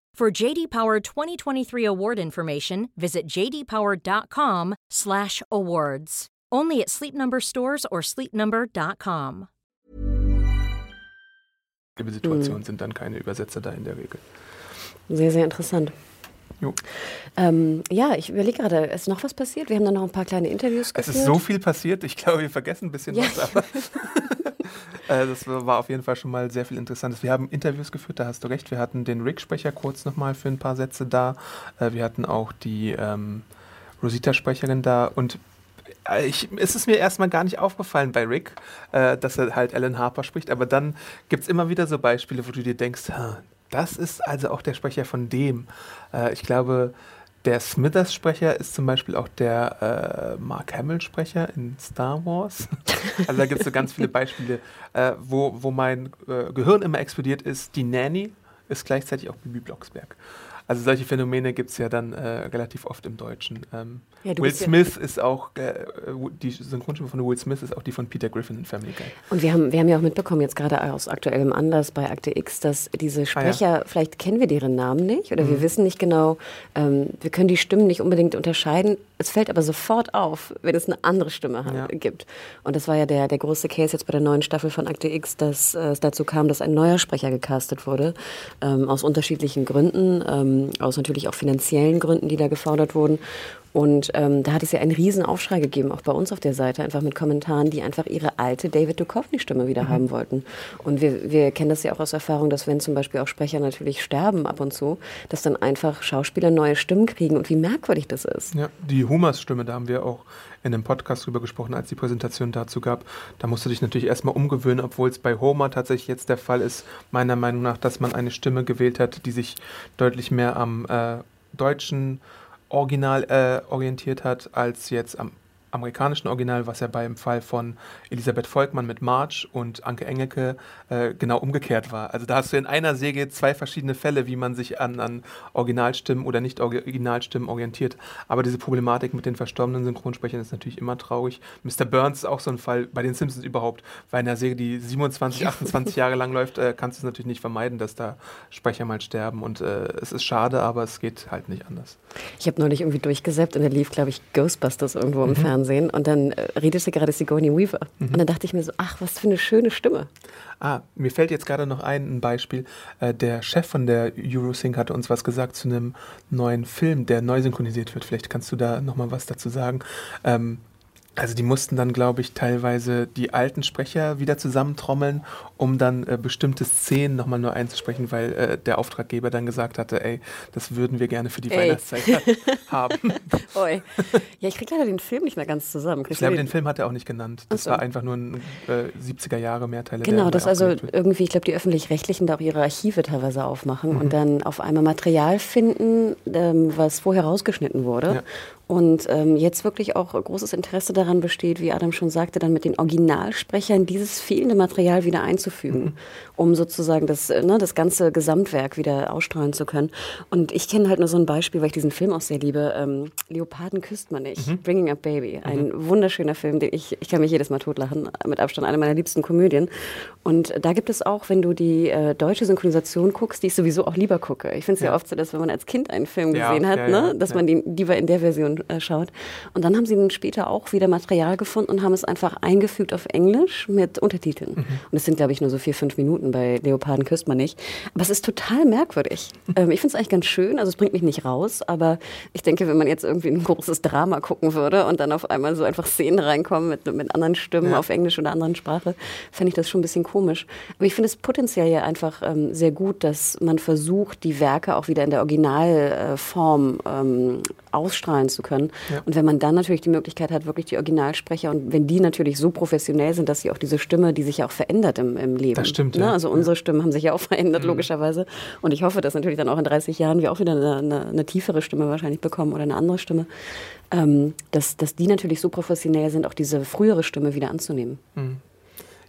For JD Power 2023 award information, visit jdpower.com/awards. Only at Sleep Number stores or sleepnumber.com. Situationen hm. sind dann keine Übersetzer da in der Regel. Sehr, sehr interessant. Ähm, ja, ich überlege gerade, ist noch was passiert? Wir haben dann noch ein paar kleine Interviews geführt. Es ist so viel passiert, ich glaube, wir vergessen ein bisschen ja. was, aber äh, das war auf jeden Fall schon mal sehr viel Interessantes. Wir haben Interviews geführt, da hast du recht. Wir hatten den Rick-Sprecher kurz nochmal für ein paar Sätze da. Äh, wir hatten auch die ähm, Rosita-Sprecherin da und äh, ich, es ist mir erstmal gar nicht aufgefallen bei Rick, äh, dass er halt Alan Harper spricht, aber dann gibt es immer wieder so Beispiele, wo du dir denkst, das ist also auch der Sprecher von dem. Äh, ich glaube, der Smithers-Sprecher ist zum Beispiel auch der äh, Mark Hamill-Sprecher in Star Wars. also da gibt es so ganz viele Beispiele, äh, wo, wo mein äh, Gehirn immer explodiert ist. Die Nanny ist gleichzeitig auch Bibi Blocksberg. Also solche Phänomene gibt es ja dann äh, relativ oft im Deutschen. Ähm, ja, Will Smith ja ist auch, äh, die Synchronstimme von Will Smith ist auch die von Peter Griffin in Family Guy. Und wir haben, wir haben ja auch mitbekommen, jetzt gerade aus aktuellem Anlass bei Akte X, dass diese Sprecher, ah, ja. vielleicht kennen wir deren Namen nicht oder mhm. wir wissen nicht genau, ähm, wir können die Stimmen nicht unbedingt unterscheiden. Es fällt aber sofort auf, wenn es eine andere Stimme hat, gibt. Und das war ja der, der große Case jetzt bei der neuen Staffel von Akte X, dass äh, es dazu kam, dass ein neuer Sprecher gecastet wurde, ähm, aus unterschiedlichen Gründen, ähm, aus natürlich auch finanziellen Gründen, die da gefordert wurden. Und ähm, da hat es ja einen riesen Aufschrei gegeben, auch bei uns auf der Seite, einfach mit Kommentaren, die einfach ihre alte David Duchovny-Stimme wieder mhm. haben wollten. Und wir, wir kennen das ja auch aus Erfahrung, dass wenn zum Beispiel auch Sprecher natürlich sterben ab und zu, dass dann einfach Schauspieler neue Stimmen kriegen und wie merkwürdig das ist. Ja, die Humas-Stimme, da haben wir auch in einem Podcast drüber gesprochen, als die Präsentation dazu gab. Da musst du dich natürlich erstmal umgewöhnen, obwohl es bei Homer tatsächlich jetzt der Fall ist, meiner Meinung nach, dass man eine Stimme gewählt hat, die sich deutlich mehr am äh, deutschen Original äh, orientiert hat, als jetzt am amerikanischen Original, was ja beim Fall von Elisabeth Volkmann mit March und Anke Engelke äh, genau umgekehrt war. Also da hast du in einer Serie zwei verschiedene Fälle, wie man sich an, an Originalstimmen oder nicht Originalstimmen orientiert. Aber diese Problematik mit den verstorbenen Synchronsprechern ist natürlich immer traurig. Mr. Burns ist auch so ein Fall bei den Simpsons überhaupt, weil in einer Serie, die 27, 28 Jahre lang läuft, äh, kannst du es natürlich nicht vermeiden, dass da Sprecher mal sterben. Und äh, es ist schade, aber es geht halt nicht anders. Ich habe neulich irgendwie durchgesäppt und da lief, glaube ich, Ghostbusters irgendwo im mhm. Fernsehen. Fernsehen und dann äh, redete gerade Sigourney Weaver. Mhm. Und dann dachte ich mir so, ach, was für eine schöne Stimme. Ah, mir fällt jetzt gerade noch ein, ein Beispiel. Äh, der Chef von der Eurosync hatte uns was gesagt zu einem neuen Film, der neu synchronisiert wird. Vielleicht kannst du da nochmal was dazu sagen. Ähm, also die mussten dann, glaube ich, teilweise die alten Sprecher wieder zusammentrommeln, um dann äh, bestimmte Szenen nochmal nur einzusprechen, weil äh, der Auftraggeber dann gesagt hatte, ey, das würden wir gerne für die ey. Weihnachtszeit haben. Oi. Ja, ich kriege leider den Film nicht mehr ganz zusammen. Kriegst ich glaube, den Film hat er auch nicht genannt. Das so. war einfach nur ein äh, 70er Jahre Mehrteile. Genau, das also irgendwie, ich glaube, die Öffentlich-Rechtlichen da auch ihre Archive teilweise aufmachen mhm. und dann auf einmal Material finden, ähm, was vorher rausgeschnitten wurde. Ja. Und ähm, jetzt wirklich auch großes Interesse daran besteht, wie Adam schon sagte, dann mit den Originalsprechern dieses fehlende Material wieder einzufügen, mhm. um sozusagen das, äh, ne, das ganze Gesamtwerk wieder ausstrahlen zu können. Und ich kenne halt nur so ein Beispiel, weil ich diesen Film auch sehr liebe. Ähm, Leoparden küsst man nicht. Mhm. Bringing Up Baby. Ein mhm. wunderschöner Film, den ich, ich kann mich jedes Mal totlachen. Mit Abstand eine meiner liebsten Komödien. Und da gibt es auch, wenn du die äh, deutsche Synchronisation guckst, die ich sowieso auch lieber gucke. Ich finde es ja. ja. oft so, dass wenn man als Kind einen Film ja, gesehen hat, ja, ne, dass man den lieber in der Version anschaut. Und dann haben sie dann später auch wieder Material gefunden und haben es einfach eingefügt auf Englisch mit Untertiteln. Mhm. Und es sind, glaube ich, nur so vier, fünf Minuten. Bei Leoparden küsst man nicht. Aber es ist total merkwürdig. ähm, ich finde es eigentlich ganz schön. Also es bringt mich nicht raus. Aber ich denke, wenn man jetzt irgendwie ein großes Drama gucken würde und dann auf einmal so einfach Szenen reinkommen mit, mit anderen Stimmen ja. auf Englisch oder anderen Sprache, fände ich das schon ein bisschen komisch. Aber ich finde es potenziell ja einfach ähm, sehr gut, dass man versucht, die Werke auch wieder in der Originalform ähm, ausstrahlen zu können. Ja. Und wenn man dann natürlich die Möglichkeit hat, wirklich die Originalsprecher und wenn die natürlich so professionell sind, dass sie auch diese Stimme, die sich ja auch verändert im, im Leben. Das stimmt. Ne? Also unsere Stimmen haben sich ja auch verändert, mhm. logischerweise. Und ich hoffe, dass natürlich dann auch in 30 Jahren wir auch wieder eine, eine, eine tiefere Stimme wahrscheinlich bekommen oder eine andere Stimme. Ähm, dass, dass die natürlich so professionell sind, auch diese frühere Stimme wieder anzunehmen. Mhm.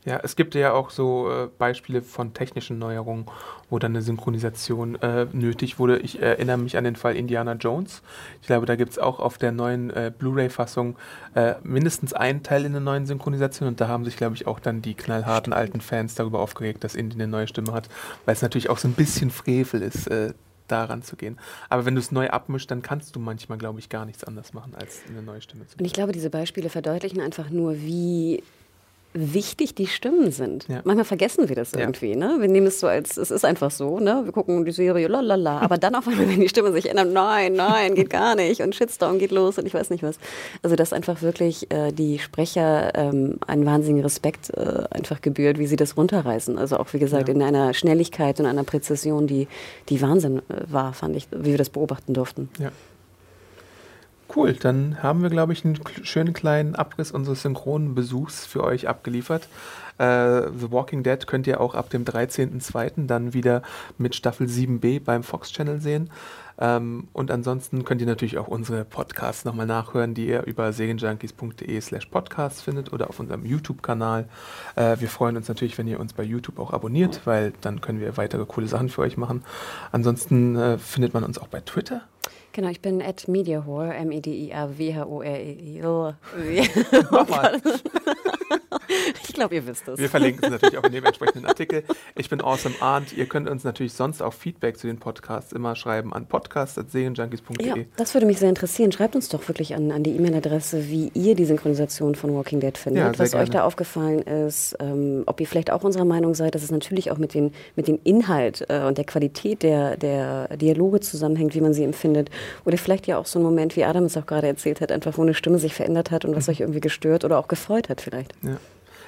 Ja, es gibt ja auch so äh, Beispiele von technischen Neuerungen, wo dann eine Synchronisation äh, nötig wurde. Ich erinnere mich an den Fall Indiana Jones. Ich glaube, da gibt es auch auf der neuen äh, Blu-ray-Fassung äh, mindestens einen Teil in der neuen Synchronisation und da haben sich, glaube ich, auch dann die knallharten alten Fans darüber aufgeregt, dass Indy eine neue Stimme hat, weil es natürlich auch so ein bisschen Frevel ist äh, daran zu gehen. Aber wenn du es neu abmischst, dann kannst du manchmal, glaube ich, gar nichts anders machen, als eine neue Stimme zu machen. Und ich glaube, diese Beispiele verdeutlichen einfach nur, wie wichtig die Stimmen sind. Ja. Manchmal vergessen wir das irgendwie. Ne? Wir nehmen es so als, es ist einfach so. Ne? Wir gucken die Serie, lalala. Aber dann auf einmal, wenn die Stimme sich ändert, nein, nein, geht gar nicht. Und Shitstorm geht los und ich weiß nicht was. Also, dass einfach wirklich äh, die Sprecher ähm, einen wahnsinnigen Respekt äh, einfach gebührt, wie sie das runterreißen. Also auch, wie gesagt, ja. in einer Schnelligkeit und einer Präzision, die, die Wahnsinn äh, war, fand ich, wie wir das beobachten durften. Ja. Cool, dann haben wir, glaube ich, einen schönen kleinen Abriss unseres synchronen Besuchs für euch abgeliefert. Äh, The Walking Dead könnt ihr auch ab dem 13.02. dann wieder mit Staffel 7b beim Fox Channel sehen. Ähm, und ansonsten könnt ihr natürlich auch unsere Podcasts nochmal nachhören, die ihr über serienjunkies.de slash podcasts findet oder auf unserem YouTube-Kanal. Äh, wir freuen uns natürlich, wenn ihr uns bei YouTube auch abonniert, weil dann können wir weitere coole Sachen für euch machen. Ansonsten äh, findet man uns auch bei Twitter. Genau, ich bin at Mediahore, M-E-D-I-A-W-H-O-R-E-I. Nochmal. ich glaube, ihr wisst es. Wir verlinken es natürlich auch in dem entsprechenden Artikel. Ich bin Awesome Arndt. Ihr könnt uns natürlich sonst auch Feedback zu den Podcasts immer schreiben an podcast.serienjunkies.de. Ja, das würde mich sehr interessieren. Schreibt uns doch wirklich an, an die E-Mail-Adresse, wie ihr die Synchronisation von Walking Dead findet, ja, was gerne. euch da aufgefallen ist, ähm, ob ihr vielleicht auch unserer Meinung seid, dass es natürlich auch mit, den, mit dem Inhalt äh, und der Qualität der, der Dialoge zusammenhängt, wie man sie empfindet. Oder vielleicht ja auch so ein Moment, wie Adam es auch gerade erzählt hat, einfach wo eine Stimme sich verändert hat und was mhm. euch irgendwie gestört oder auch gefreut hat vielleicht. Ja.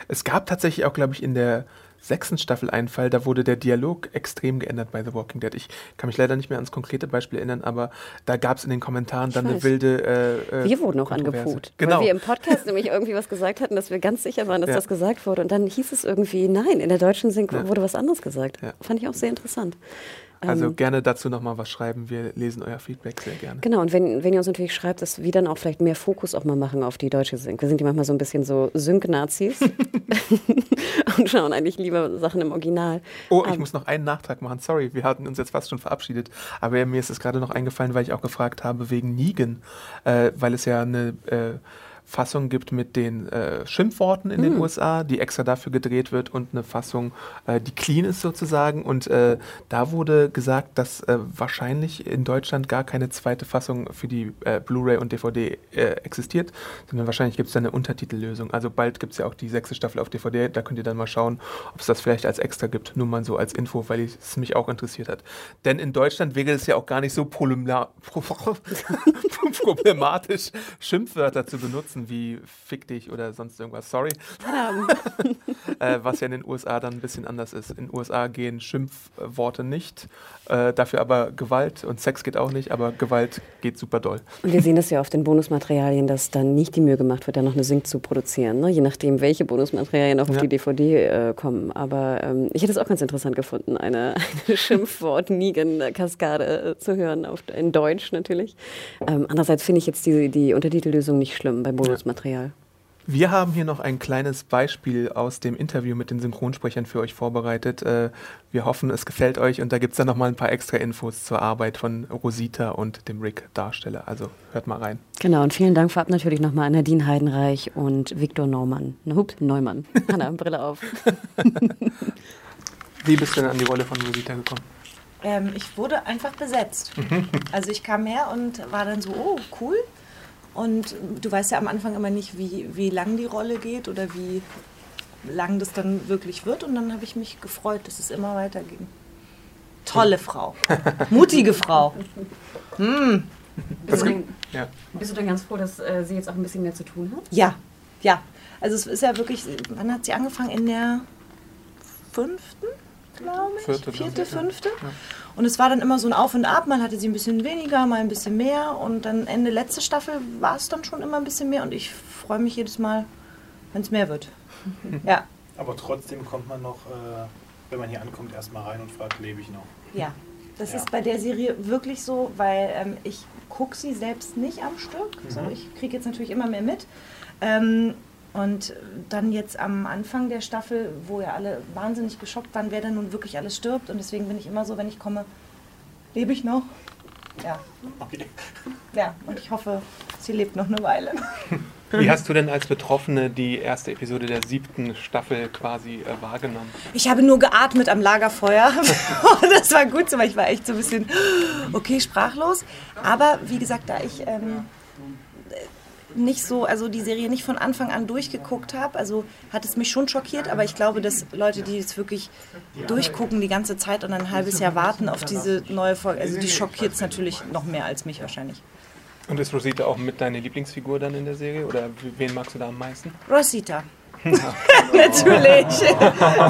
Es gab tatsächlich auch, glaube ich, in der sechsten Staffel einen Fall, da wurde der Dialog extrem geändert bei The Walking Dead. Ich kann mich leider nicht mehr ans konkrete Beispiel erinnern, aber da gab es in den Kommentaren dann eine wilde. Äh, äh, wir wurden auch angepuht, genau. weil wir im Podcast nämlich irgendwie was gesagt hatten, dass wir ganz sicher waren, dass ja. das gesagt wurde. Und dann hieß es irgendwie, nein, in der deutschen Synchro ja. wurde was anderes gesagt. Ja. Fand ich auch sehr interessant. Also ähm, gerne dazu nochmal was schreiben. Wir lesen euer Feedback sehr gerne. Genau, und wenn, wenn ihr uns natürlich schreibt, dass wir dann auch vielleicht mehr Fokus auch mal machen auf die deutsche Sync. Wir sind ja manchmal so ein bisschen so Sync-Nazis und schauen eigentlich lieber Sachen im Original. Oh, ich um, ähm, muss noch einen Nachtrag machen. Sorry, wir hatten uns jetzt fast schon verabschiedet. Aber mir ist es gerade noch eingefallen, weil ich auch gefragt habe wegen Negan, äh, weil es ja eine... Äh, Fassung gibt mit den äh, Schimpfworten in mhm. den hm. USA, die extra dafür gedreht wird und eine Fassung, äh, die clean ist sozusagen. Und äh, da wurde gesagt, dass äh, wahrscheinlich in Deutschland gar keine zweite Fassung für die äh, Blu-ray und DVD äh, existiert, sondern wahrscheinlich gibt es da eine Untertitellösung. Also bald gibt es ja auch die sechste Staffel auf DVD, da könnt ihr dann mal schauen, ob es das vielleicht als extra gibt. Nur mal so als Info, weil es mich auch interessiert hat. Denn in Deutschland wäre es ja auch gar nicht so problematisch, Schimpfwörter zu benutzen benutzen wie fick dich oder sonst irgendwas. Sorry. äh, was ja in den USA dann ein bisschen anders ist. In den USA gehen Schimpfworte nicht, äh, dafür aber Gewalt und Sex geht auch nicht, aber Gewalt geht super doll. Und wir sehen das ja auf den Bonusmaterialien, dass dann nicht die Mühe gemacht wird, da noch eine Sync zu produzieren, ne? je nachdem, welche Bonusmaterialien auch auf ja. die DVD äh, kommen. Aber ähm, ich hätte es auch ganz interessant gefunden, eine, eine Schimpfwort-Nigen-Kaskade äh, zu hören, auf, in Deutsch natürlich. Ähm, andererseits finde ich jetzt die, die Untertitellösung nicht schlimm bei Bonusmaterial. Wir haben hier noch ein kleines Beispiel aus dem Interview mit den Synchronsprechern für euch vorbereitet. Äh, wir hoffen, es gefällt euch und da gibt es dann nochmal ein paar extra Infos zur Arbeit von Rosita und dem Rick-Darsteller. Also hört mal rein. Genau, und vielen Dank vorab natürlich nochmal an Nadine Heidenreich und Viktor Neumann. Hup, Neumann. Hanna, Brille auf. Wie bist du denn an die Rolle von Rosita gekommen? Ähm, ich wurde einfach besetzt. also ich kam her und war dann so, oh, cool Und du weißt ja am Anfang immer nicht, wie, wie lang die Rolle geht oder wie lang das dann wirklich wird. Und dann habe ich mich gefreut, dass es immer weiterging. Tolle Frau. Mutige Frau. Hm. Bist du, denn, ja. bist du denn ganz froh, dass äh, sie jetzt auch ein bisschen mehr zu tun hat? Ja, ja. Also es ist ja wirklich, wann hat sie angefangen? In der fünften, glaube ich? Vierte, Vierte fünfte. Ja. Und es war dann immer so ein Auf und Ab. Mal hatte sie ein bisschen weniger, mal ein bisschen mehr. Und dann Ende letzte Staffel war es dann schon immer ein bisschen mehr. Und ich freue mich jedes Mal, wenn es mehr wird. ja. Aber trotzdem kommt man noch, äh, wenn man hier ankommt, erstmal rein und fragt, lebe ich noch? Ja. Das ja. ist bei der Serie wirklich so, weil ähm, ich gucke sie selbst nicht am Stück. Mhm. So, ich kriege jetzt natürlich immer mehr mit. Ähm, und dann jetzt am Anfang der Staffel, wo ja alle wahnsinnig geschockt waren, wer denn nun wirklich alles stirbt. Und deswegen bin ich immer so, wenn ich komme, lebe ich noch? Ja. Okay. Ja, und ich hoffe, sie lebt noch eine Weile. Wie hast du denn als Betroffene die erste Episode der siebten Staffel quasi äh, wahrgenommen? Ich habe nur geatmet am Lagerfeuer. das war gut so, weil ich war echt so ein bisschen, okay, sprachlos. Aber wie gesagt, da ich ähm, nicht so, also die Serie nicht von Anfang an durchgeguckt habe, also hat es mich schon schockiert, aber ich glaube, dass Leute, die es wirklich durchgucken die ganze Zeit und ein halbes Jahr warten auf diese neue Folge, also die schockiert es natürlich noch mehr als mich wahrscheinlich. Und ist Rosita auch mit deiner Lieblingsfigur dann in der Serie? Oder wen magst du da am meisten? Rosita. Natürlich.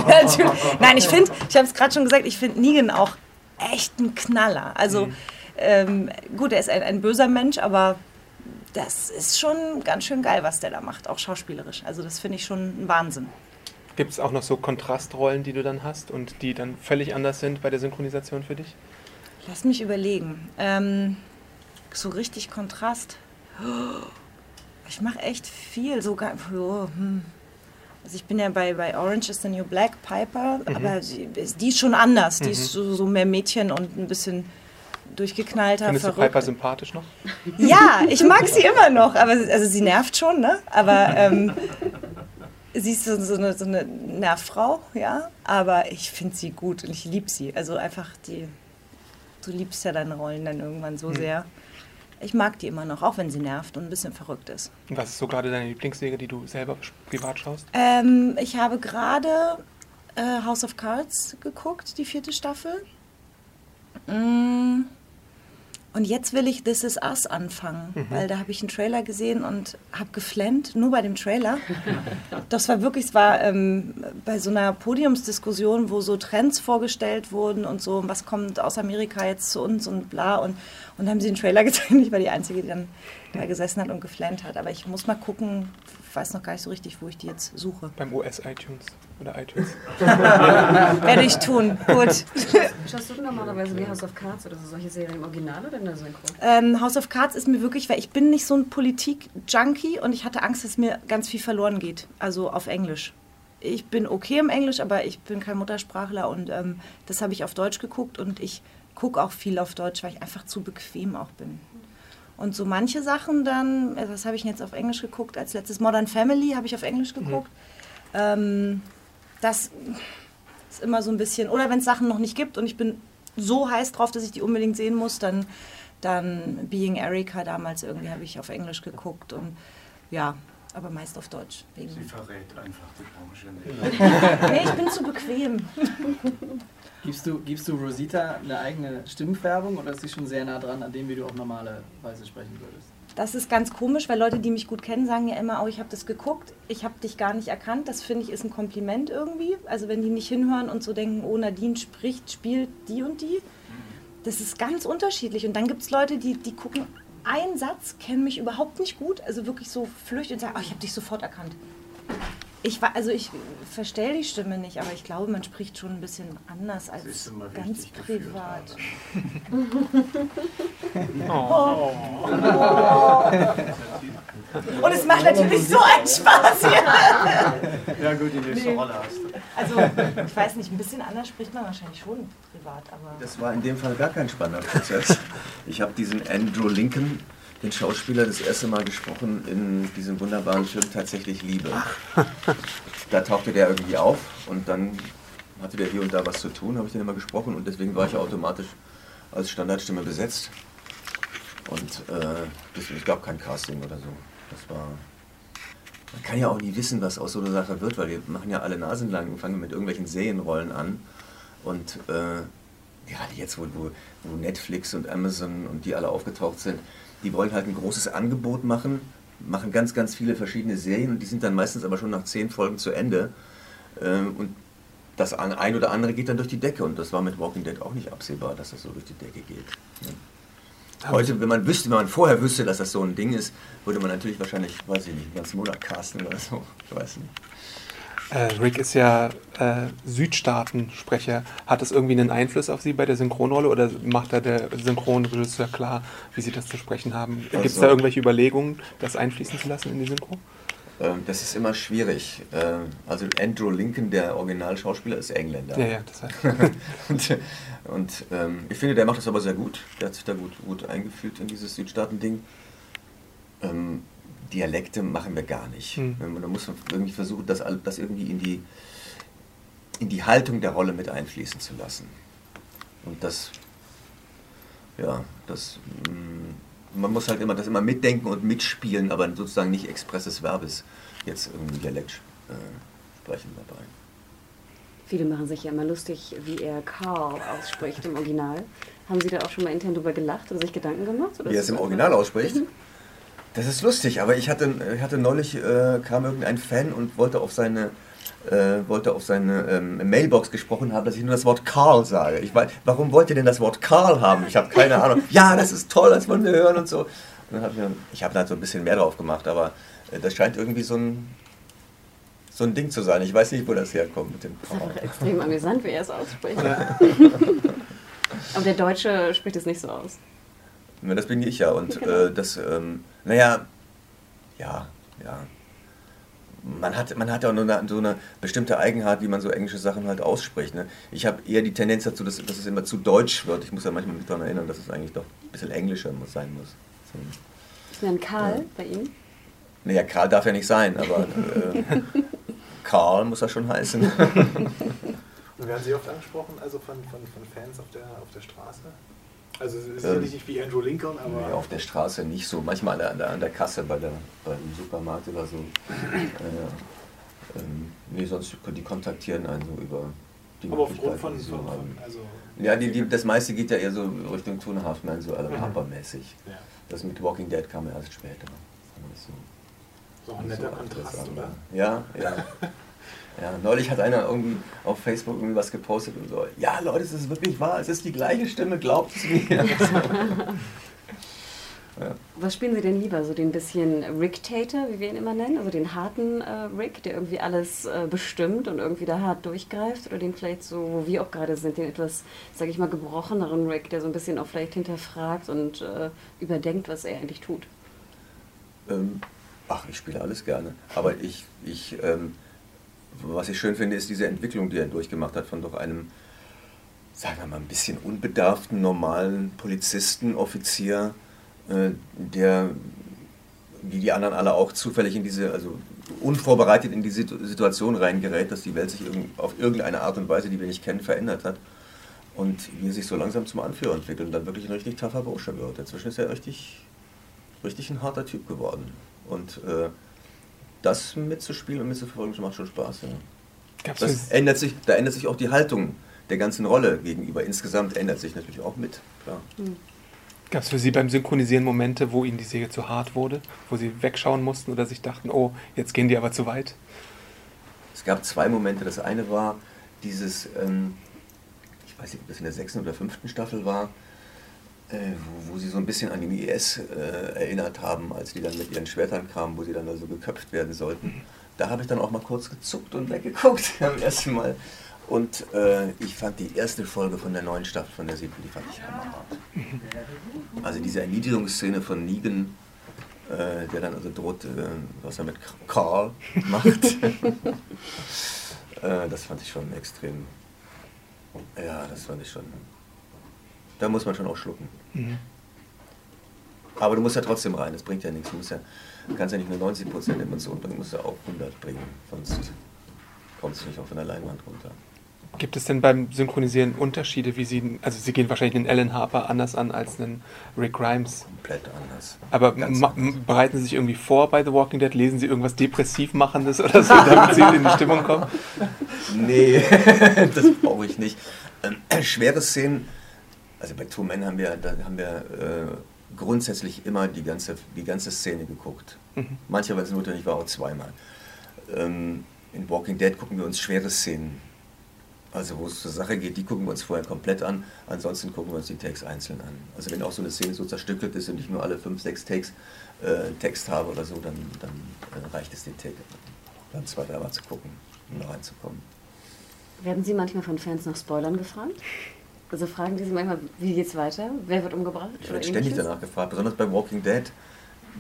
Natürlich. Nein, ich finde, ich habe es gerade schon gesagt, ich finde Negan auch echt ein Knaller. Also mhm. ähm, gut, er ist ein, ein, böser Mensch, aber das ist schon ganz schön geil, was der da macht, auch schauspielerisch. Also das finde ich schon ein Wahnsinn. Gibt es auch noch so Kontrastrollen, die du dann hast und die dann völlig anders sind bei der Synchronisation für dich? Lass mich überlegen. Ähm, so richtig Kontrast. Ich mache echt viel, sogar. Oh, hm. Also ich bin ja bei, bei Orange is the New Black Piper, mhm. aber die, ist schon anders. Die mhm. ist so, so, mehr Mädchen und ein bisschen durchgeknallter. Findest verrückt. du Piper sympathisch noch? Ja, ich mag sie immer noch, aber also sie nervt schon, ne? Aber ähm, sie ist so, so, eine, so eine Nervfrau, ja. Aber ich finde sie gut und ich liebe sie. Also einfach die. Du liebst ja deine Rollen dann irgendwann so mhm. sehr ich mag die immer noch, auch wenn sie nervt und ein bisschen verrückt ist. Was ist so gerade deine Lieblingsserie, die du selber privat schaust? Ähm, ich habe gerade äh, House of Cards geguckt, die vierte Staffel. Mm. Und jetzt will ich This Is Us anfangen, mhm. weil da habe ich einen Trailer gesehen und habe geflennt, nur bei dem Trailer. Das war wirklich, es war ähm, bei so einer Podiumsdiskussion, wo so Trends vorgestellt wurden und so, was kommt aus Amerika jetzt zu uns und bla. Und, und haben sie den Trailer gezeigt. Ich war die Einzige, die dann da gesessen hat und geflennt hat. Aber ich muss mal gucken, weiß noch gar nicht so richtig, wo ich die jetzt suche. Beim US-iTunes oder iTunes. Werde ich tun. Gut. Schaust du normalerweise wie House of Cards oder so solche Serien im Original oder in der Synchro? Ähm, House of Cards ist mir wirklich, weil ich bin nicht so ein Politik-Junkie und ich hatte Angst, dass mir ganz viel verloren geht. Also auf Englisch. Ich bin okay im Englisch, aber ich bin kein Muttersprachler und ähm, das habe ich auf Deutsch geguckt und ich gucke auch viel auf Deutsch, weil ich einfach zu bequem auch bin. Und so manche Sachen dann, äh, was habe ich jetzt auf Englisch geguckt? Als letztes Modern Family habe ich auf Englisch mhm. geguckt. Mhm. Ähm, das ist immer so ein bisschen, oder wenn es Sachen noch nicht gibt und ich bin so heiß drauf, dass ich die unbedingt sehen muss, dann, dann Being Erica damals irgendwie habe ich auf Englisch geguckt und ja, aber meist auf Deutsch. Sie verrät einfach die Branche nicht. nee, ich bin zu bequem. Gibst du, gibst du Rosita eine eigene Stimmfärbung oder ist sie schon sehr nah dran an dem, wie du auf normale Weise sprechen würdest? Das ist ganz komisch, weil Leute, die mich gut kennen, sagen ja immer, oh, ich habe das geguckt, ich habe dich gar nicht erkannt. Das finde ich ist ein Kompliment irgendwie. Also wenn die nicht hinhören und so denken, oh, Nadine spricht, spielt die und die. Das ist ganz unterschiedlich. Und dann gibt es Leute, die, die gucken einen Satz, kennen mich überhaupt nicht gut, also wirklich so flüchtig und sagen, oh, ich habe dich sofort erkannt. Ich war, also ich verstelle die Stimme nicht, aber ich glaube, man spricht schon ein bisschen anders als ganz privat. oh. Und es macht natürlich so einen Spaß hier. Ja gut, die nächste nee. Rolle hast du. Also ich weiß nicht, ein bisschen anders spricht man wahrscheinlich schon privat, aber. Das war in dem Fall gar kein spannender Prozess. Ich habe diesen Andrew Lincoln den Schauspieler das erste Mal gesprochen in diesem wunderbaren Film Tatsächlich Liebe. Da tauchte der irgendwie auf und dann hatte der hier und da was zu tun, habe ich den immer gesprochen und deswegen war ich automatisch als Standardstimme besetzt. Und äh, es gab kein Casting oder so. Das war. Man kann ja auch nie wissen, was aus so einer Sache wird, weil wir machen ja alle Nasen lang und fangen mit irgendwelchen Serienrollen an. Und äh, gerade jetzt, wo, wo, Netflix und Amazon und die alle aufgetaucht sind, die wollen halt ein großes Angebot machen, machen ganz, ganz viele verschiedene Serien und die sind dann meistens aber schon nach zehn Folgen zu Ende. Ähm, und das ein oder andere geht dann durch die Decke und das war mit Walking Dead auch nicht absehbar, dass das so durch die Decke geht. Heute, wenn man wüsste, wenn man vorher wüsste, dass das so ein Ding ist, würde man natürlich wahrscheinlich, weiß ich nicht, einen ganzen Monat casten oder so. Ich weiß nicht. Äh, Rick ist ja äh, Südstaatensprecher. Hat das irgendwie einen Einfluss auf Sie bei der Synchronrolle oder macht da der Synchronregisseur klar, wie Sie das zu sprechen haben? Gibt es Also- da irgendwelche Überlegungen, das einfließen zu lassen in die Synchro? Ähm, Das ist immer schwierig. Ähm, Also Andrew Lincoln, der Originalschauspieler, ist Engländer. Ja, ja, das heißt. und und ähm, ich finde, der macht das aber sehr gut. Der hat sich da gut, gut eingefühlt in dieses Südstaaten-Ding. Dialekte machen wir gar nicht. Hm. Da muss man irgendwie versuchen, das, das irgendwie in die, in die Haltung der Rolle mit einfließen zu lassen. Und das, ja, das, mm, man muss halt immer das immer mitdenken und mitspielen, aber sozusagen nicht expresses Verbes jetzt irgendwie Dialekt äh, sprechen dabei. Viele machen sich ja immer lustig, wie er Carl ausspricht im Original. Haben Sie da auch schon mal intern drüber gelacht oder sich Gedanken gemacht? Oder Wie er es im Original ausspricht? Das ist lustig, aber ich hatte, ich hatte neulich, äh, kam irgendein Fan und wollte auf seine, äh, wollte auf seine ähm, Mailbox gesprochen haben, dass ich nur das Wort Karl sage. Ich weiß, warum wollt ihr denn das Wort Karl haben? Ich habe keine Ahnung. Ja, das ist toll, das wollen wir hören und so. Und dann hab ich, mir- ich habe da halt so ein bisschen mehr drauf gemacht, aber äh, das scheint irgendwie so ein, so ein Ding zu sein. Ich weiß nicht, wo das herkommt mit dem Das ist Karl. extrem amüsant, wie er es ausspricht. Aber der Deutsche spricht es nicht so aus. Ja, das bin ich ja. Und äh, das, ähm, naja, ja, ja. Man hat, man hat ja auch nur eine, so eine bestimmte Eigenart, wie man so englische Sachen halt ausspricht. Ne? Ich habe eher die Tendenz dazu, dass, dass es immer zu deutsch wird. Ich muss ja manchmal mich daran erinnern, dass es eigentlich doch ein bisschen englischer muss, sein muss. So. Ist denn Karl Ja. bei Ihnen? Naja, Karl darf ja nicht sein, aber äh, Karl muss er schon heißen. Und werden Sie oft angesprochen, also von, von, von Fans auf der, auf der Straße? Also es ist Ähm, sicherlich nicht wie Andrew Lincoln, aber Nee, auf der Straße nicht so. Manchmal an der, an der Kasse bei der, beim Supermarkt oder so. Äh, ähm, nee, sonst die kontaktieren einen so über die aber aufgrund von, von, so von haben. also Ja, die, die, das meiste geht ja eher so Richtung Tonhaft, nein, so alle Mhm. Papa-mäßig. ja, Das mit Walking Dead kam ja erst später. Das ist so- so ein netter so Kontrast, oder? Ja, ja. Ja, neulich hat einer irgendwie auf Facebook irgendwie was gepostet und so, ja Leute, es ist wirklich wahr, es ist die gleiche Stimme, glaubt es mir. Was spielen Sie denn lieber? So den bisschen Rick-Tater, wie wir ihn immer nennen? Also den harten äh, Rick, der irgendwie alles äh, bestimmt und irgendwie da hart durchgreift? Oder den vielleicht so, wo wir auch gerade sind, den etwas, sage ich mal, gebrocheneren Rick, der so ein bisschen auch vielleicht hinterfragt und äh, überdenkt, was er eigentlich tut? Ähm, ach, ich spiele alles gerne. Aber ich, ich ähm, was ich schön finde, ist diese Entwicklung, die er durchgemacht hat, von doch einem, sagen wir mal, ein bisschen unbedarften, normalen Polizisten, Offizier, äh, der, wie die anderen alle auch, zufällig in diese, also unvorbereitet in die Situ- Situation reingerät, dass die Welt sich auf irgendeine Art und Weise, die wir nicht kennen, verändert hat. Und wie er sich so langsam zum Anführer entwickelt und dann wirklich ein richtig taffer Bursche wird. Inzwischen ist er richtig, richtig ein harter Typ geworden. Und äh, das mitzuspielen und mitzuverfolgen, das macht schon Spaß. Ja. Gab's Das ändert sich, da ändert sich auch die Haltung der ganzen Rolle gegenüber. Insgesamt ändert sich natürlich auch mit. Klar. gab's für Sie beim Synchronisieren Momente, wo Ihnen die Serie zu hart wurde? Wo Sie wegschauen mussten oder sich dachten, oh, jetzt gehen die aber zu weit? Es gab zwei Momente. Das eine war dieses, ähm, ich weiß nicht, ob das in der sechsten oder fünften Staffel war, äh, wo, wo sie so ein bisschen an den IS äh, erinnert haben, als die dann mit ihren Schwertern kamen, wo sie dann also geköpft werden sollten. Da habe ich dann auch mal kurz gezuckt und weggeguckt beim ersten Mal. Und äh, ich fand die erste Folge von der neuen Staffel von der siebten, die fand ich hammerhart. Also diese Erniedrigungsszene von Negan, äh, der dann also droht, äh, was er mit Carl macht. äh, das fand ich schon extrem. Ja, das fand ich schon. Da muss man schon auch schlucken. Mhm. Aber du musst ja trotzdem rein, das bringt ja nichts. Du, musst ja, kannst ja nicht nur 90% Emotionen bringen, du musst ja auch 100 bringen. Sonst kommst du nicht auf einer Leinwand runter. Gibt es denn beim Synchronisieren Unterschiede, wie Sie, also Sie gehen wahrscheinlich den Alan Harper anders an als einen Rick Grimes? Komplett anders. Aber bereiten Sie sich irgendwie vor bei The Walking Dead? Lesen Sie irgendwas depressiv machendes oder so, damit Sie in die Stimmung kommen? Nee, das brauche ich nicht. Ähm, schwere Szenen, also bei Two Men haben wir, da haben wir äh, grundsätzlich immer die ganze, die ganze Szene geguckt. Mhm. Manchmal, wenn es notwendig war, auch zweimal. Ähm, in Walking Dead gucken wir uns schwere Szenen also wo es zur Sache geht, die gucken wir uns vorher komplett an. Ansonsten gucken wir uns die Takes einzeln an. Also wenn auch so eine Szene so zerstückelt ist und ich nur alle fünf, sechs Takes äh, Text habe oder so, dann, dann äh, reicht es den Take dann zwei, dreimal zu gucken, um da reinzukommen. Werden Sie manchmal von Fans nach Spoilern gefragt? Also fragen die Sie manchmal, wie geht's weiter? Wer wird umgebracht? Ich werde ständig danach gefragt, besonders bei Walking Dead.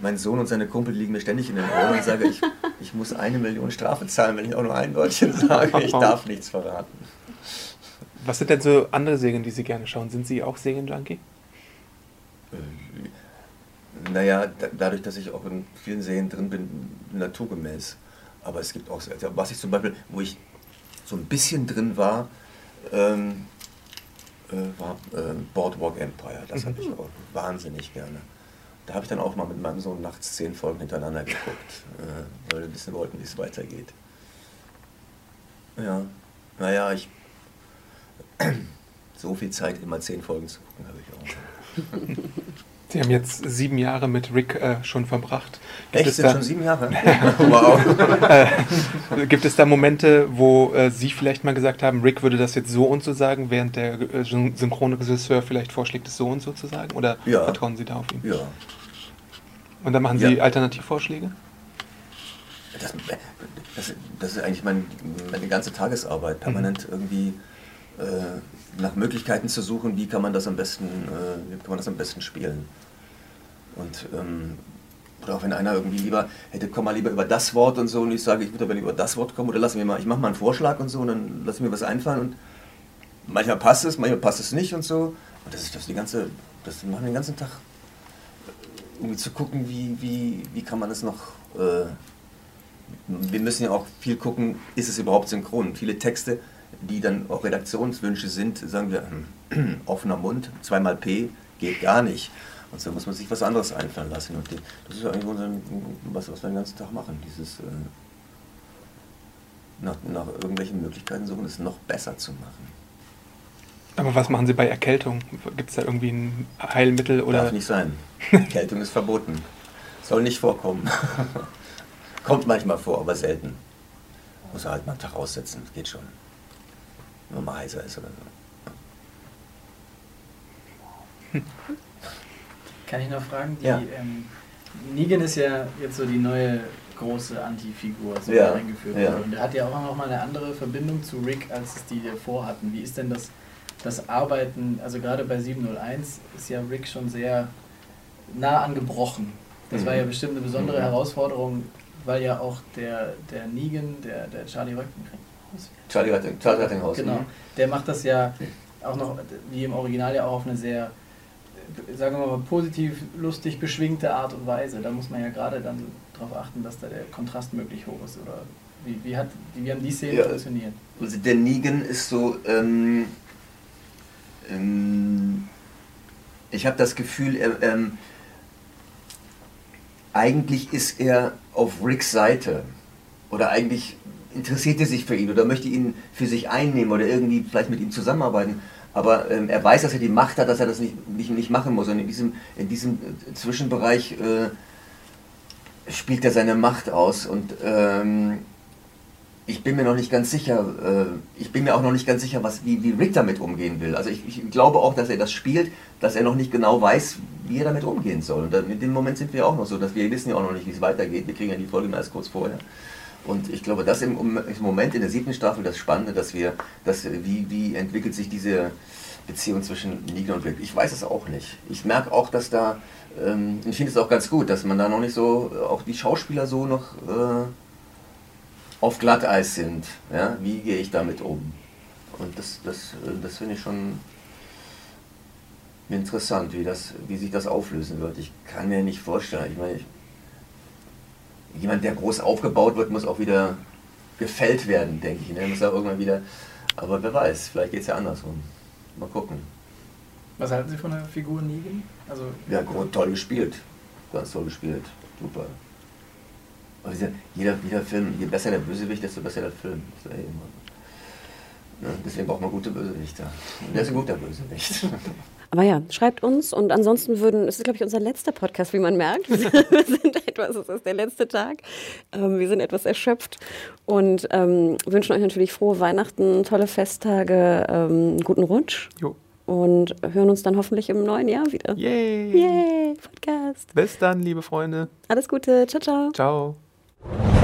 Mein Sohn und seine Kumpel liegen mir ständig in den Ohren und sagen, ich, ich muss eine Million Strafe zahlen, wenn ich auch nur ein Wörtchen sage. Ich darf nichts verraten. Was sind denn so andere Serien, die Sie gerne schauen? Sind Sie auch Serien-Junkie? Äh, naja, da, dadurch, dass ich auch in vielen Serien drin bin, naturgemäß. Aber es gibt auch, also was ich zum Beispiel, wo ich so ein bisschen drin war, ähm, äh, war äh, Boardwalk Empire. Das habe ich auch wahnsinnig gerne. Da habe ich dann auch mal mit meinem Sohn nachts zehn Folgen hintereinander geguckt, äh, weil wir wissen wollten, wie es weitergeht. Ja, naja, ich so viel Zeit, immer zehn Folgen zu gucken, habe ich auch. Sie haben jetzt sieben Jahre mit Rick äh, schon verbracht. Gibt Echt? Sind da, schon sieben Jahre? wow. äh, gibt es da Momente, wo äh, Sie vielleicht mal gesagt haben, Rick würde das jetzt so und so sagen, während der äh, Synchronregisseur vielleicht vorschlägt, es so und so zu sagen? Oder ja. vertrauen Sie da auf ihn? Ja. Und dann machen Sie ja. Alternativvorschläge? Das, das, das, ist eigentlich mein, meine ganze Tagesarbeit, permanent mhm. irgendwie äh, nach Möglichkeiten zu suchen, wie kann man das am besten, äh, wie kann man das am besten spielen. Und ähm, oder auch wenn einer irgendwie lieber hätte, komm mal lieber über das Wort und so und ich sage, ich würde aber lieber über das Wort kommen oder lass mir mal, ich mache mal einen Vorschlag und so und dann lass mir was einfallen und manchmal passt es, manchmal passt es nicht und so. Und das ist das die ganze, das machen den ganzen Tag, irgendwie zu gucken, wie, wie, wie kann man das noch, äh, wir müssen ja auch viel gucken, ist es überhaupt synchron? Viele Texte die dann auch Redaktionswünsche sind, sagen wir, hm, offener Mund, zweimal P, geht gar nicht. Und so muss man sich was anderes einfallen lassen. Und das ist eigentlich unser, was, was wir den ganzen Tag machen, dieses äh, nach, nach irgendwelchen Möglichkeiten suchen, es noch besser zu machen. Aber was machen Sie bei Erkältung? Gibt es da irgendwie ein Heilmittel? Oder? Darf nicht sein. Erkältung ist verboten. Soll nicht vorkommen. Kommt manchmal vor, aber selten. Muss er halt mal einen Tag aussetzen, geht schon wenn man heißer ist oder so. Kann ich noch fragen? Die, ja. ähm, Negan ist ja jetzt so die neue große Anti-Figur, so ja. eingeführt ja. Und er hat ja auch noch mal eine andere Verbindung zu Rick, als es die davor hatten. Wie ist denn das, das Arbeiten, also gerade bei 701 ist ja Rick schon sehr nah angebrochen. Das mhm. war ja bestimmt eine besondere mhm. Herausforderung, weil ja auch der, der Negan, der, der Charlie Röcken, Charlie, Retting, Charlie Rettinghaus. Genau. Mhm. Der macht das ja auch noch, wie im Original ja auch auf eine sehr, sagen wir mal, positiv, lustig, beschwingte Art und Weise. Da muss man ja gerade dann darauf achten, dass da der Kontrast möglich hoch ist. Oder wie, wie, hat, wie haben die Szenen ja, funktioniert? Also der Negan ist so, ähm, ähm, ich habe das Gefühl, er, ähm, eigentlich ist er auf Ricks Seite. Oder eigentlich interessiert er sich für ihn oder möchte ihn für sich einnehmen oder irgendwie vielleicht mit ihm zusammenarbeiten. Aber ähm, er weiß, dass er die Macht hat, dass er das nicht, nicht, nicht machen muss. Und in diesem, in diesem Zwischenbereich äh, spielt er seine Macht aus. Und ähm, ich bin mir noch nicht ganz sicher, äh, ich bin mir auch noch nicht ganz sicher, was, wie, wie Rick damit umgehen will. Also ich, ich, glaube auch, dass er das spielt, dass er noch nicht genau weiß, wie er damit umgehen soll. Und in dem Moment sind wir auch noch so, dass wir wissen ja auch noch nicht, wie es weitergeht. Wir kriegen ja die Folge mal erst kurz vorher. Und ich glaube, das im, im Moment in der siebten Staffel das Spannende, dass wir, dass, wie, wie entwickelt sich diese Beziehung zwischen Negan und Rick? Ich weiß es auch nicht. Ich merke auch, dass da, ähm, ich finde es auch ganz gut, dass man da noch nicht so, auch die Schauspieler so noch äh, auf Glatteis sind. Ja? Wie gehe ich damit um? Und das, das, das finde ich schon interessant, wie, das, wie sich das auflösen wird. Ich kann mir nicht vorstellen, ich meine, jemand, der groß aufgebaut wird, muss auch wieder gefällt werden, denke ich. Ne? Muss auch irgendwann wieder Aber wer weiß, vielleicht geht es ja andersrum. Mal gucken. Was halten Sie von der Figur Negan? Also ja, toll gespielt. Ganz toll gespielt. Super. Jeder, jeder Film, je besser der Bösewicht, desto besser der Film. Ja ne? Deswegen braucht man gute Bösewichter. Und der ist ein guter Bösewicht. Aber ja, schreibt uns und ansonsten würden, es ist glaube ich unser letzter Podcast, wie man merkt. Wir sind etwas, es ist der letzte Tag. Ähm, wir sind etwas erschöpft und ähm, wünschen euch natürlich frohe Weihnachten, tolle Festtage, ähm, guten Rutsch. Jo. Und hören uns dann hoffentlich im neuen Jahr wieder. Yay! Yay! Podcast. Bis dann, liebe Freunde. Alles Gute. Ciao, ciao. Ciao.